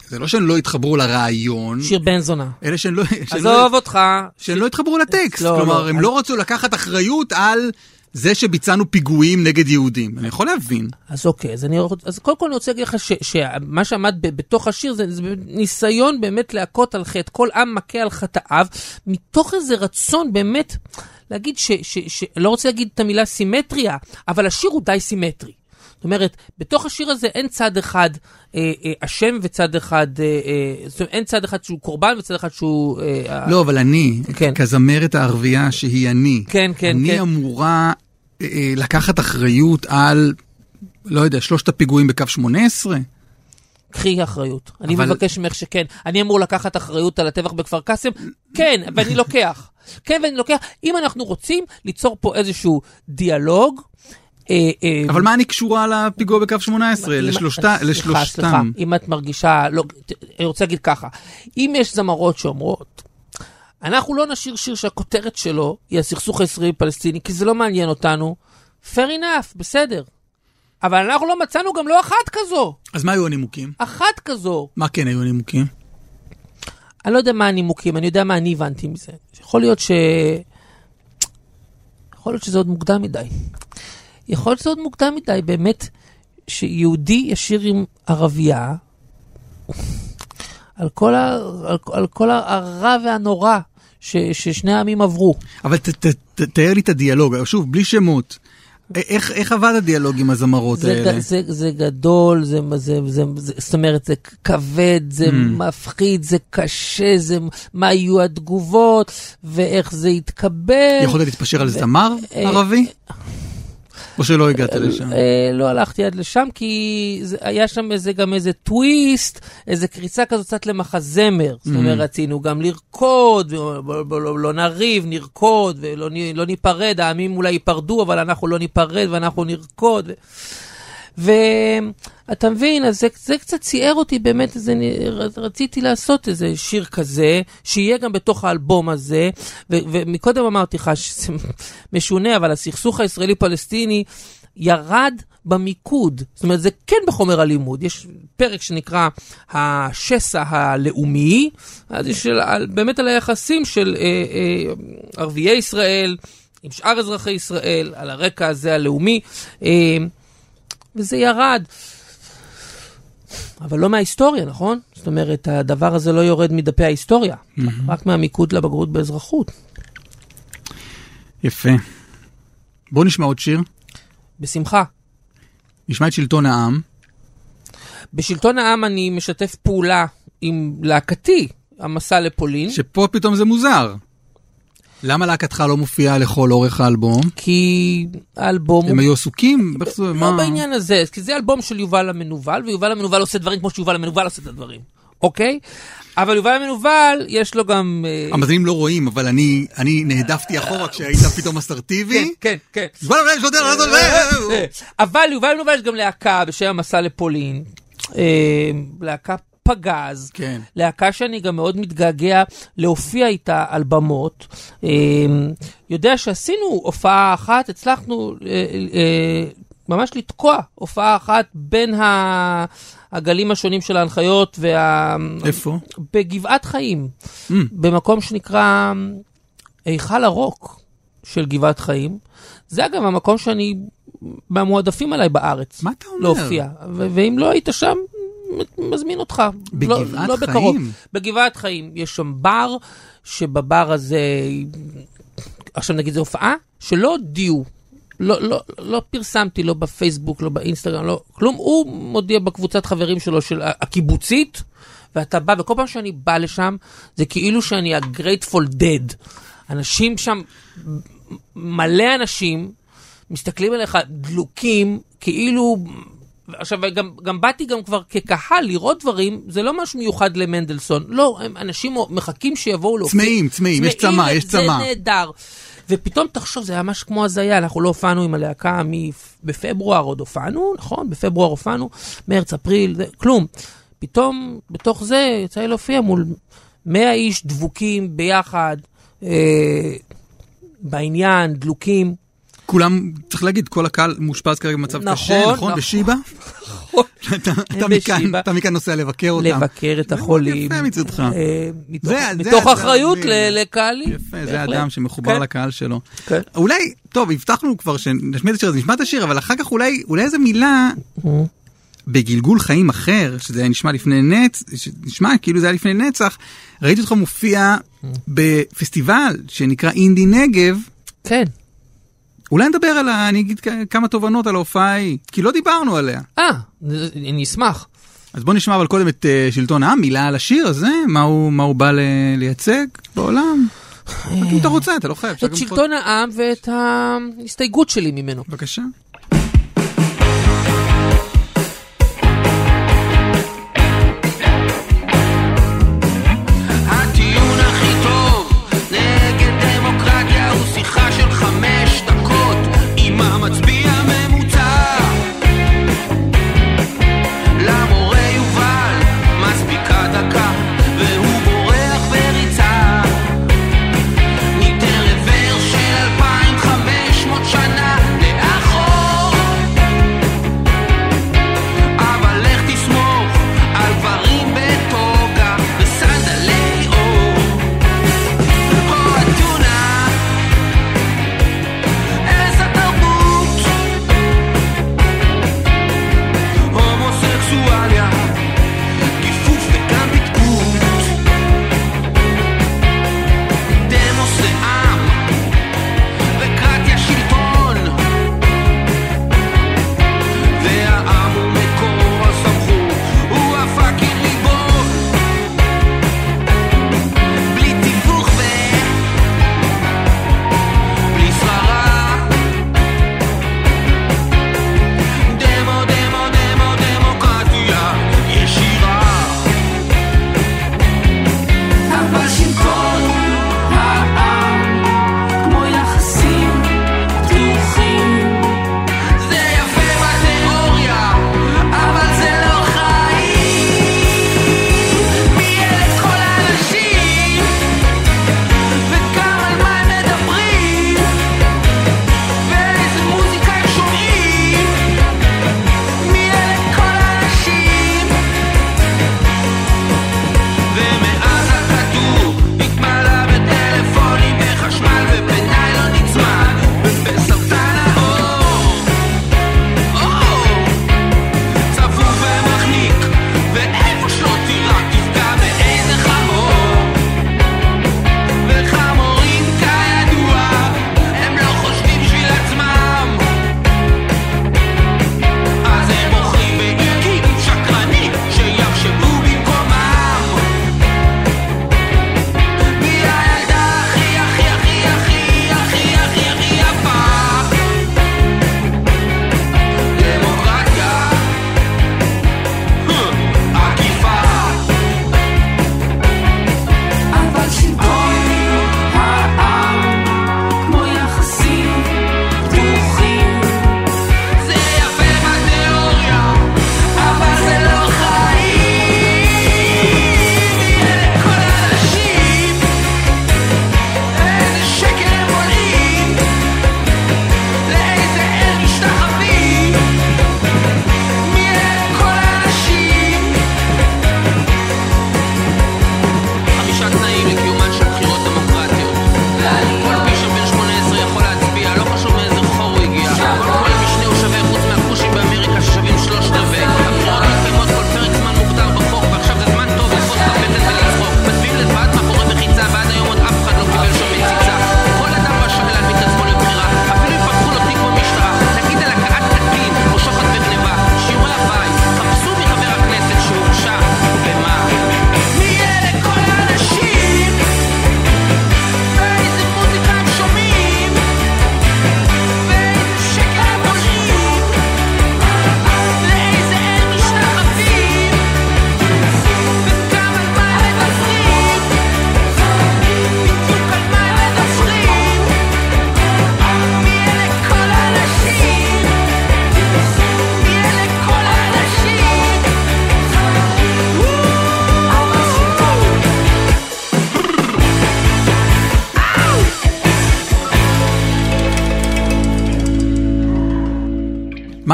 זה לא שהם לא התחברו לרעיון, שיר בן זונה. אלא שהם לא... לא- עזוב אותך. שהם לא התחברו לטקסט. לא, כלומר, לא, הם אני- לא רצו לקחת אחריות על זה שביצענו פיגועים נגד יהודים. אני יכול להבין. אז אוקיי, אז, אני, אז קודם כל אני רוצה להגיד לך ש- שמה שעמד ב- בתוך השיר זה, זה ניסיון באמת להכות על חטא, כל עם מכה על חטאיו, מתוך איזה רצון באמת להגיד ש... ש, ש לא רוצה להגיד את המילה סימטריה, אבל השיר הוא די סימטרי. זאת אומרת, בתוך השיר הזה אין צד אחד אה, אה, אשם וצד אחד, אה, אה, זאת אומרת, אין צד אחד שהוא קורבן וצד אחד שהוא... אה, לא, אבל אני, כן. כזמרת הערבייה שהיא אני, כן, כן, אני כן. אמורה אה, אה, לקחת אחריות על, לא יודע, שלושת הפיגועים בקו 18? קחי אחריות. אני אבל- מבקש ממך שכן. אני אמור לקחת אחריות על הטבח בכפר קאסם? כן, ואני לוקח. כן, ואני לוקח. אם אנחנו רוצים ליצור פה איזשהו דיאלוג, אה, אה, אבל מה אני קשורה לפיגוע בקו 18? אם- לשלושת- סליחה, סליחה, לשלושתם. אם את מרגישה, לא, אני רוצה להגיד ככה, אם יש זמרות שאומרות, אנחנו לא נשיר שיר שהכותרת שלו היא הסכסוך הישראלי-פלסטיני, כי זה לא מעניין אותנו, fair enough, בסדר. אבל אנחנו לא מצאנו גם לא אחת כזו, אז מה היו הנימוקים? אחת כזו. מה כן היו הנימוקים? אני לא יודע מה הנימוקים, אני יודע מה אני הבנתי מזה. יכול להיות ש... יכול להיות שזה עוד מוקדם מדי. יכול להיות שזה עוד מוקדם מדי, באמת, שיהודי ישיר עם ערבייה על כל, ה... על... על כל הרע והנורא ש... ששני העמים עברו. אבל ת- ת- ת- תאר לי את הדיאלוג, שוב, בלי שמות. איך איך עבד הדיאלוג עם הזמרות זה, האלה? ג- זה, זה גדול, זה, זה, זה, זה, זאת אומרת, זה כבד, זה Mm. מפחיד, זה קשה, זה מה יהיו התגובות, ואיך זה יתקבל. יכולת להתפשר על זמר אה, ערבי? או שלא הגעת לשם? אה, לא הלכתי עד לשם, כי היה שם איזה, גם איזה טוויסט, איזה קריצה כזאת קצת למחזמר. זאת אומרת, Mm. רצינו גם לרקוד, לא, נריב, נרקוד, ולא לא ניפרד, העמים אולי ייפרדו, אבל אנחנו לא ניפרד ואנחנו נרקוד. ואתה מבין, אז זה, זה קצת ציער אותי באמת, איזה, רציתי לעשות איזה שיר כזה, שיהיה גם בתוך האלבום הזה, ו, ומקודם אמרתי לך שזה משונה, אבל הסכסוך הישראלי-פלסטיני ירד במיקוד. זאת אומרת, זה כן בחומר הלימוד. יש פרק שנקרא השסע הלאומי, אז יש על, על, באמת על היחסים של אה, אה, ערביי ישראל עם שאר אזרחי ישראל, על הרקע הזה הלאומי, אה, וזה ירד. אבל לא מההיסטוריה, נכון? זאת אומרת, הדבר הזה לא יורד מדפי ההיסטוריה, mm-hmm. רק מהמיקוד לבגרות באזרחות. יפה. בוא נשמע עוד שיר. בשמחה. נשמע את שלטון העם. בשלטון העם אני משתף פעולה עם להקתי, המסע לפולין. שפה פתאום זה מוזר. למה להקתך לא מופיעה לכל אורך האלבום? כי האלבום... הם היו עסוקים? לא? בעניין הזה, כי זה אלבום של יובל המנוול, ויובל המנוול עושה דברים כמו שיובל המנוול עושה את הדברים, אוקיי? אבל יובל המנוול, יש לו גם... אה, המאזינים לא רואים, אבל אני, נהדפתי אחורה כשהיית פתאום אסרטיבי. כן, כן, כן. לא יודע, אבל יובל המנוול יש גם להקה בשם המסע לפולין, אה, להקה פגז, כן. להקה שאני גם מאוד מתגעגע להופיע איתה על במות. אה, יודע שעשינו הופעה אחת, הצלחנו אה, אה, ממש לתקוע הופעה אחת בין ה... הגלים השונים של ההנחיות וה... איפה? בגבעת חיים, Mm. במקום שנקרא היכל הרוק של גבעת חיים. זה אגב המקום שאני, מהמועדפים עליי בארץ. מה אתה אומר? להופיע. ו- ואם לא היית שם, מזמין אותך. בגבעת לא, לא חיים? בקרוב. בגבעת חיים. יש שם בר, שבבר הזה, עכשיו נגיד זו הופעה שלא הודיעו. לא, לא, לא פרסמתי, לא בפייסבוק, לא באינסטגרם, לא כלום. הוא מודיע בקבוצת חברים שלו, של הקיבוצית, ואתה בא, וכל פעם שאני בא לשם, זה כאילו שאני ה-grateful dead. אנשים שם, מלא אנשים, מסתכלים עליך דלוקים, כאילו... עכשיו, גם, גם באתי גם כבר כקהל לראות דברים, זה לא משהו מיוחד למנדלסון. לא, הם אנשים מחכים שיבואו להופיע. צמאים, צמאים, יש צמא, יש צמא. זה נהדר. ופתאום תחשוב, זה היה ממש כמו הזיה, אנחנו לא הופענו עם הלהקה בפברואר, עוד הופענו, נכון? בפברואר הופענו, מרץ, אפריל, זה, כלום. פתאום, בתוך זה, יצא לי להופיע מול 100 איש דבוקים ביחד, אה, בעניין, דלוקים. כולם, צריך להגיד, כל הקהל מאושפז כרגע במצב נכון, קשה, נכון? נכון. בשיבא? אתה- אתה מכאן- בשיבא. אתה מכאן נוסע לבקר אותם. לבקר את החולים. יפה מצדך. אה, מתוך- זה- אחריות הנה. ל- לקהלים. יפה, זה. אדם שמחובר כן. לקהל שלו. כן. אולי, טוב, הבטחנו כבר שנשמיע את השיר הזה, נשמע את השיר, אבל אחר כך אולי, אולי איזה מילה בגלגול חיים אחר, שזה היה נשמע לפני נצ... נשמע כאילו זה היה לפני נצח, ראיתי אותך מופיע בפסטיבל שנקרא אינדי נגב, כן. אולי נדבר על ה... אני אגיד כמה תובנות על ההופעה ההיא, כי לא דיברנו עליה. אה, אני אשמח. אז בוא נשמע אבל קודם את אה, שלטון העם, מילה על השיר הזה, מה הוא, מה הוא בא ל... לייצג בעולם. רק אם אתה רוצה, אתה לא חייב. את שלטון העם ואת ההסתייגות שלי ממנו. בבקשה.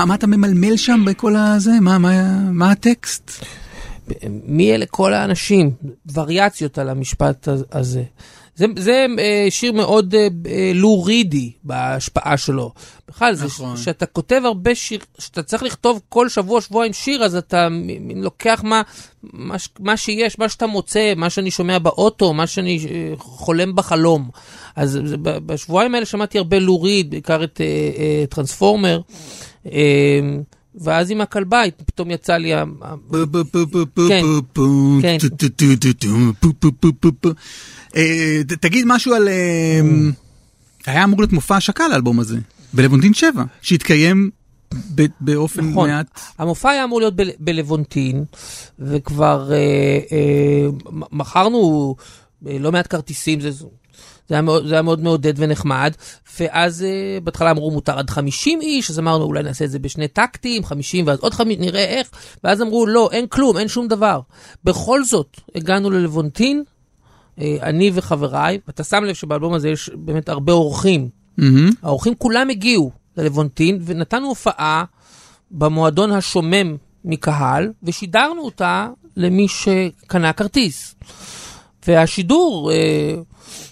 מה, מה אתה ממלמל שם בכל הזה? מה, מה, מה הטקסט? מי אלה כל האנשים? וריאציות על המשפט הזה. זה, זה אה, שיר מאוד אה, אה, לורידי בהשפעה שלו. בכלל, זה נכון. שאתה כותב הרבה שיר, שאתה צריך לכתוב כל שבוע, שבועיים שיר, אז אתה לוקח מה, מה, מה שיש, מה שאתה מוצא, מה שאני שומע באוטו, מה שאני חולם בחלום. אז זה- בשבועיים האלה שמעתי הרבה לוריד, בעיקר את אה, אה, טרנספורמר. אה, ואז עם הכלבה, פתאום יצא לי... ה- כן. כן. אה, תגיד משהו על... אה, היה אמור להיות מופע השקה לאלבום הזה, בלוונטין 7, שהתקיים באופן נכון. מעט... המופע היה אמור להיות בלוונטין, וכבר אה, אה, מכרנו אה, לא מעט כרטיסים, זה, זה, היה מאוד, זה היה מאוד מעודד ונחמד, ואז אה, בהתחלה אמרו מותר עד 50 איש, אז אמרנו אולי נעשה את זה בשני טקטים, 50 ואז עוד 50, נראה איך, ואז אמרו לא, אין כלום, אין שום דבר. בכל זאת, הגענו ללוונטין, אה, אני וחבריי, ואתה שם לב שבאלבום הזה יש באמת הרבה אורחים. מהמם. האורחים כולם הגיעו ללוונטין, ונתנו הופעה במועדון השומם מקהל, ושידרנו אותה למי שקנה כרטיס. והשידור אה,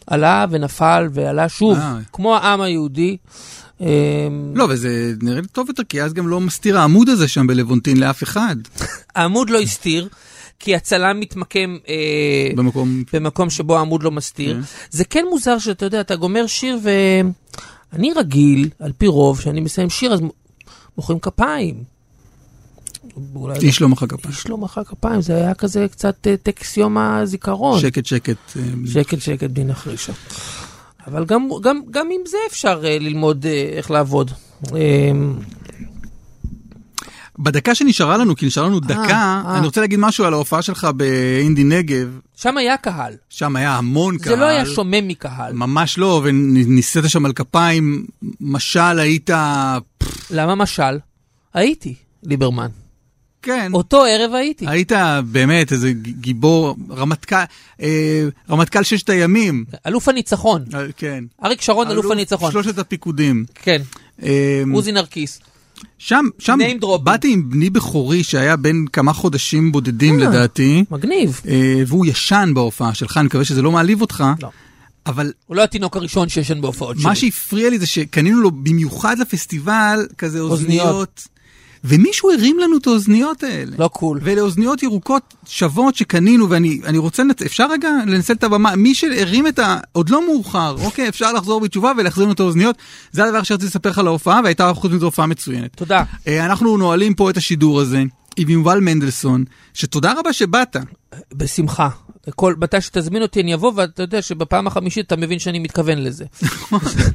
עלה ונפל ועלה שוב, אה. כמו העם היהודי. אה, לא, וזה נראה לי טוב יותר, כי אז גם לא מסתיר העמוד הזה שם בלוונטין לאף אחד. העמוד לא הסתיר, כי הצלם מתמקם אה, במקום... במקום שבו העמוד לא מסתיר. כן. זה כן מוזר שאתה יודע, אתה גומר שיר ואני רגיל, על פי רוב, שאני מסיים שיר אז מוחאים כפיים. אולי איש לא מחא כפיים. איש לא מחא כפיים, זה היה כזה קצת אה, טקס יום הזיכרון. שקט, שקט. אה, שקט שקט בלי נחרישה. אבל גם, גם, גם עם זה אפשר uh, ללמוד איך לעבוד. Um, בדקה שנשארה לנו, כי נשארה לנו דקה, אה. אני רוצה להגיד משהו על ההופעה שלך באינדי נגב. שם היה קהל. שם היה המון קהל. זה לא היה שומם מקהל. ממש לא, וניסית שם על כפיים, משל היית... למה משל? הייתי, ליברמן. כן. אותו ערב הייתי. היית באמת איזה גיבור, רמטכ"ל, אה, רמטכ"ל ששת הימים. אלוף הניצחון. אה, כן. אריק שרון, אלוף הניצחון. שלושת הפיקודים. כן, אה, עוזי נרקיס. שם, שם. באתי עם בני בכורי שהיה בן כמה חודשים בודדים אה. לדעתי, מגניב. אה, והוא ישן בהופעה שלך, אני מקווה שזה לא מעליב אותך. לא. אבל הוא לא התינוק הראשון שישן בהופעות שלי. מה שהפריע לי זה שקנינו לו במיוחד לפסטיבל כזה אוזניות. אוזניות, ומישהו הרים לנו את האוזניות האלה. לא קול. ואלה אוזניות ירוקות שוות שקנינו, ואני אני רוצה, לנצ... אפשר רגע לנצל את הבמה, מי שהרים את ה... עוד לא מאוחר, אוקיי, אפשר לחזור בתשובה ולהחזיר לנו את האוזניות. זה הדבר שרציתי לספר לך על ההופעה, והייתה חוץ מזה הופעה מצוינת. תודה. אה, אנחנו נועלים פה את השידור הזה עם יובל מנדלסון, שתודה רבה שבאת. בשמחה. כל, מתי שתזמין אותי אני אבוא, ואתה יודע שבפעם החמישית אתה מבין שאני מתכוון לזה.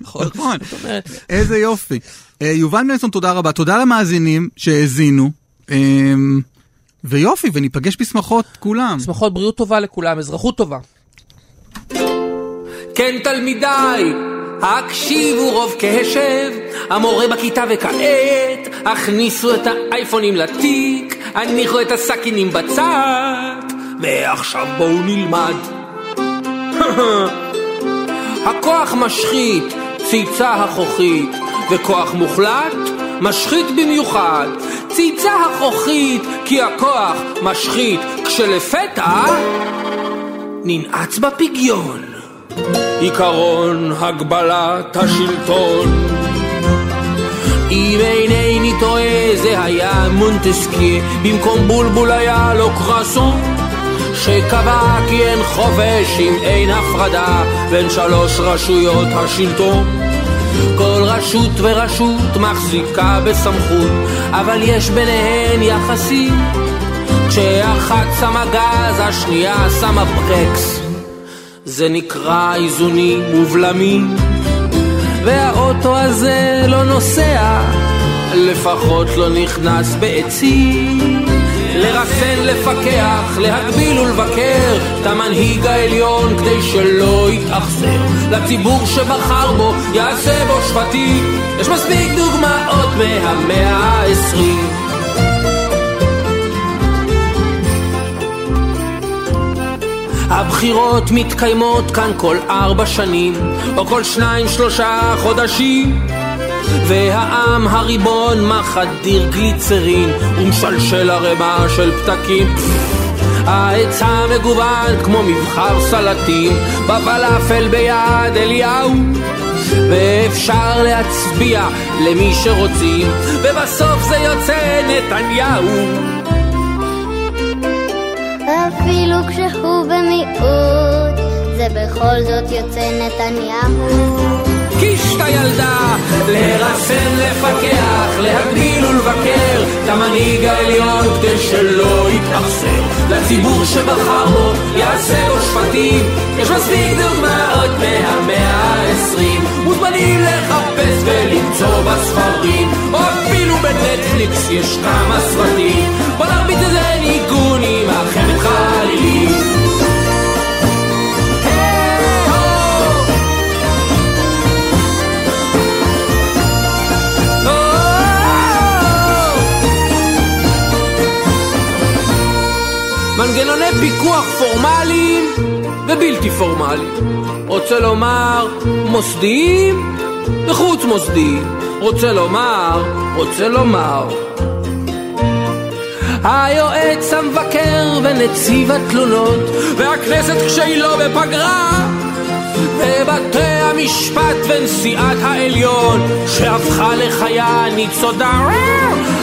נכון, אומרת, איזה יופי. אה, יובל מנדלסון, תודה רבה. תודה למאזינים שהאזינו. אה, ויופי, וניפגש בשמחות כולם. שמחות בריאות טובה לכולם, אזרחות טובה. כן תלמידיי, הקשיבו רוב קשב, המורה בכיתה וכעת, הכניסו את האייפונים לתיק, הניחו את הסכינים בצד, ועכשיו בואו נלמד. הכוח משחית, ציצה החוכית, וכוח מוחלט, משחית במיוחד. ציצה החוכית, כי הכוח משחית, כשלפתע ננעץ בפגיון. עיקרון הגבלת השלטון. אם אינני טועה זה היה מונטסקי, במקום בולבול היה לו קרסון, שקבע כי אין חופש אם אין הפרדה בין שלוש רשויות השלטון. כל רשות ורשות מחזיקה בסמכות, אבל יש ביניהן יחסים. כשאחת שמה גז, השנייה שמה ברקס. זה נקרא איזונים ובלמים, והאוטו הזה לא נוסע, לפחות לא נכנס בעצים. לרסן, לפקח, להגביל ולבקר את המנהיג העליון כדי שלא יתאכזר לציבור שבחר בו, יעשה בו שבטים. יש מספיק דוגמאות מהמאה העשרים. הבחירות מתקיימות כאן כל ארבע שנים, או כל שניים שלושה חודשים. והעם הריבון מחדיר גליצרין ומשלשל ערימה של פתקים. ההיצע מגוון כמו מבחר סלטים בפלאפל ביד אליהו. ואפשר להצביע למי שרוצים ובסוף זה יוצא נתניהו אפילו כשהוא במיעוט, זה בכל זאת יוצא נתניהו. קישט הילדה, לרסן, לפקח, להגדיל ולבקר את המנהיג העליון כדי שלא יתאכזר. לציבור שבחר בו, יעשה בו שפטים. יש מספיק דוגמאות מהמאה העשרים. מוזמנים לחפש ולמצוא בספרים. אפילו בנטפליקס יש כמה סרטים בוא נרביץ איזה ניגון עם החמת חלילים היי-הו! מנגנוני פיקוח פורמליים ובלתי פורמליים. רוצה לומר מוסדיים וחוץ מוסדיים. רוצה לומר, רוצה לומר. היועץ המבקר ונציב התלונות והכנסת כשהיא לא בפגרה ובתי המשפט ונשיאת העליון שהפכה לחיה ניצודה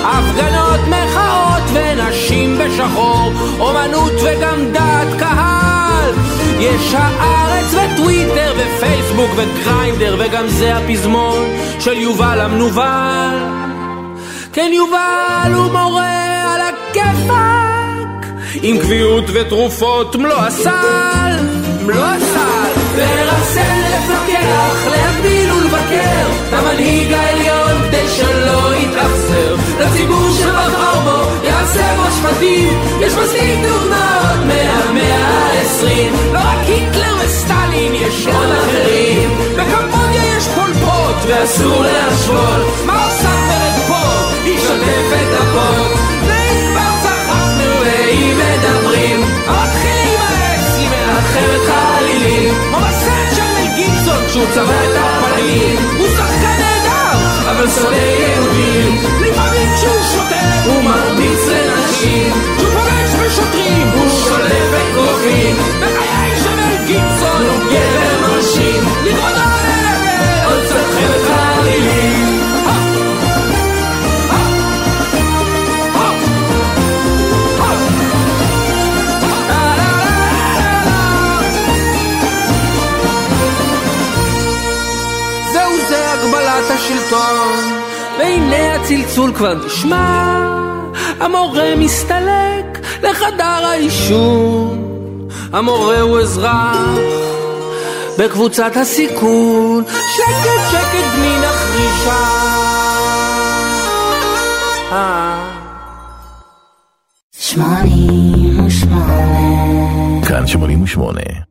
הפגנות, מחאות ונשים בשחור אומנות וגם דעת קהל יש הארץ וטוויטר ופייסבוק וגריינדר וגם זה הפזמון של יובל המנוול. כן יובל הוא מורה על הכיפאק עם קביעות ותרופות מלוא הסל מלוא הסל. לרסן, לפקח, להגדיל ולבקר המנהיג העליון כדי שלא יתאכזר. לציבור שבחר בו בו שפטים יש מספיק דוגמאות מהמאה העשרים. לא רק היטלר וסטלין יש עוד אחרים. בקמבודיה יש פולפוט ואסור להשוות. מה עושה פרק פה? היא שוטפת הפוט ואם כבר צחקנו ואם מדברים המתחילים האצלי מאחרת חלילים. כמו בסרט של גיבסון כשהוא צבע את הפנים הוא שחקן אבל שונא יהודים. לפעמים כשהוא שותה הוא מרביץ לנשים. כשהוא פוגש בשוטרים הוא שולף אגרופים בחיי מל גיבסון הוא גבר מרשים. לכבודו השלטון והנה הצלצול כבר נשמע המורה מסתלק לחדר העישון המורה הוא אזרח בקבוצת הסיכון שקט שקט בני נחרישה אה. שמונים ושמונה. כאן 88.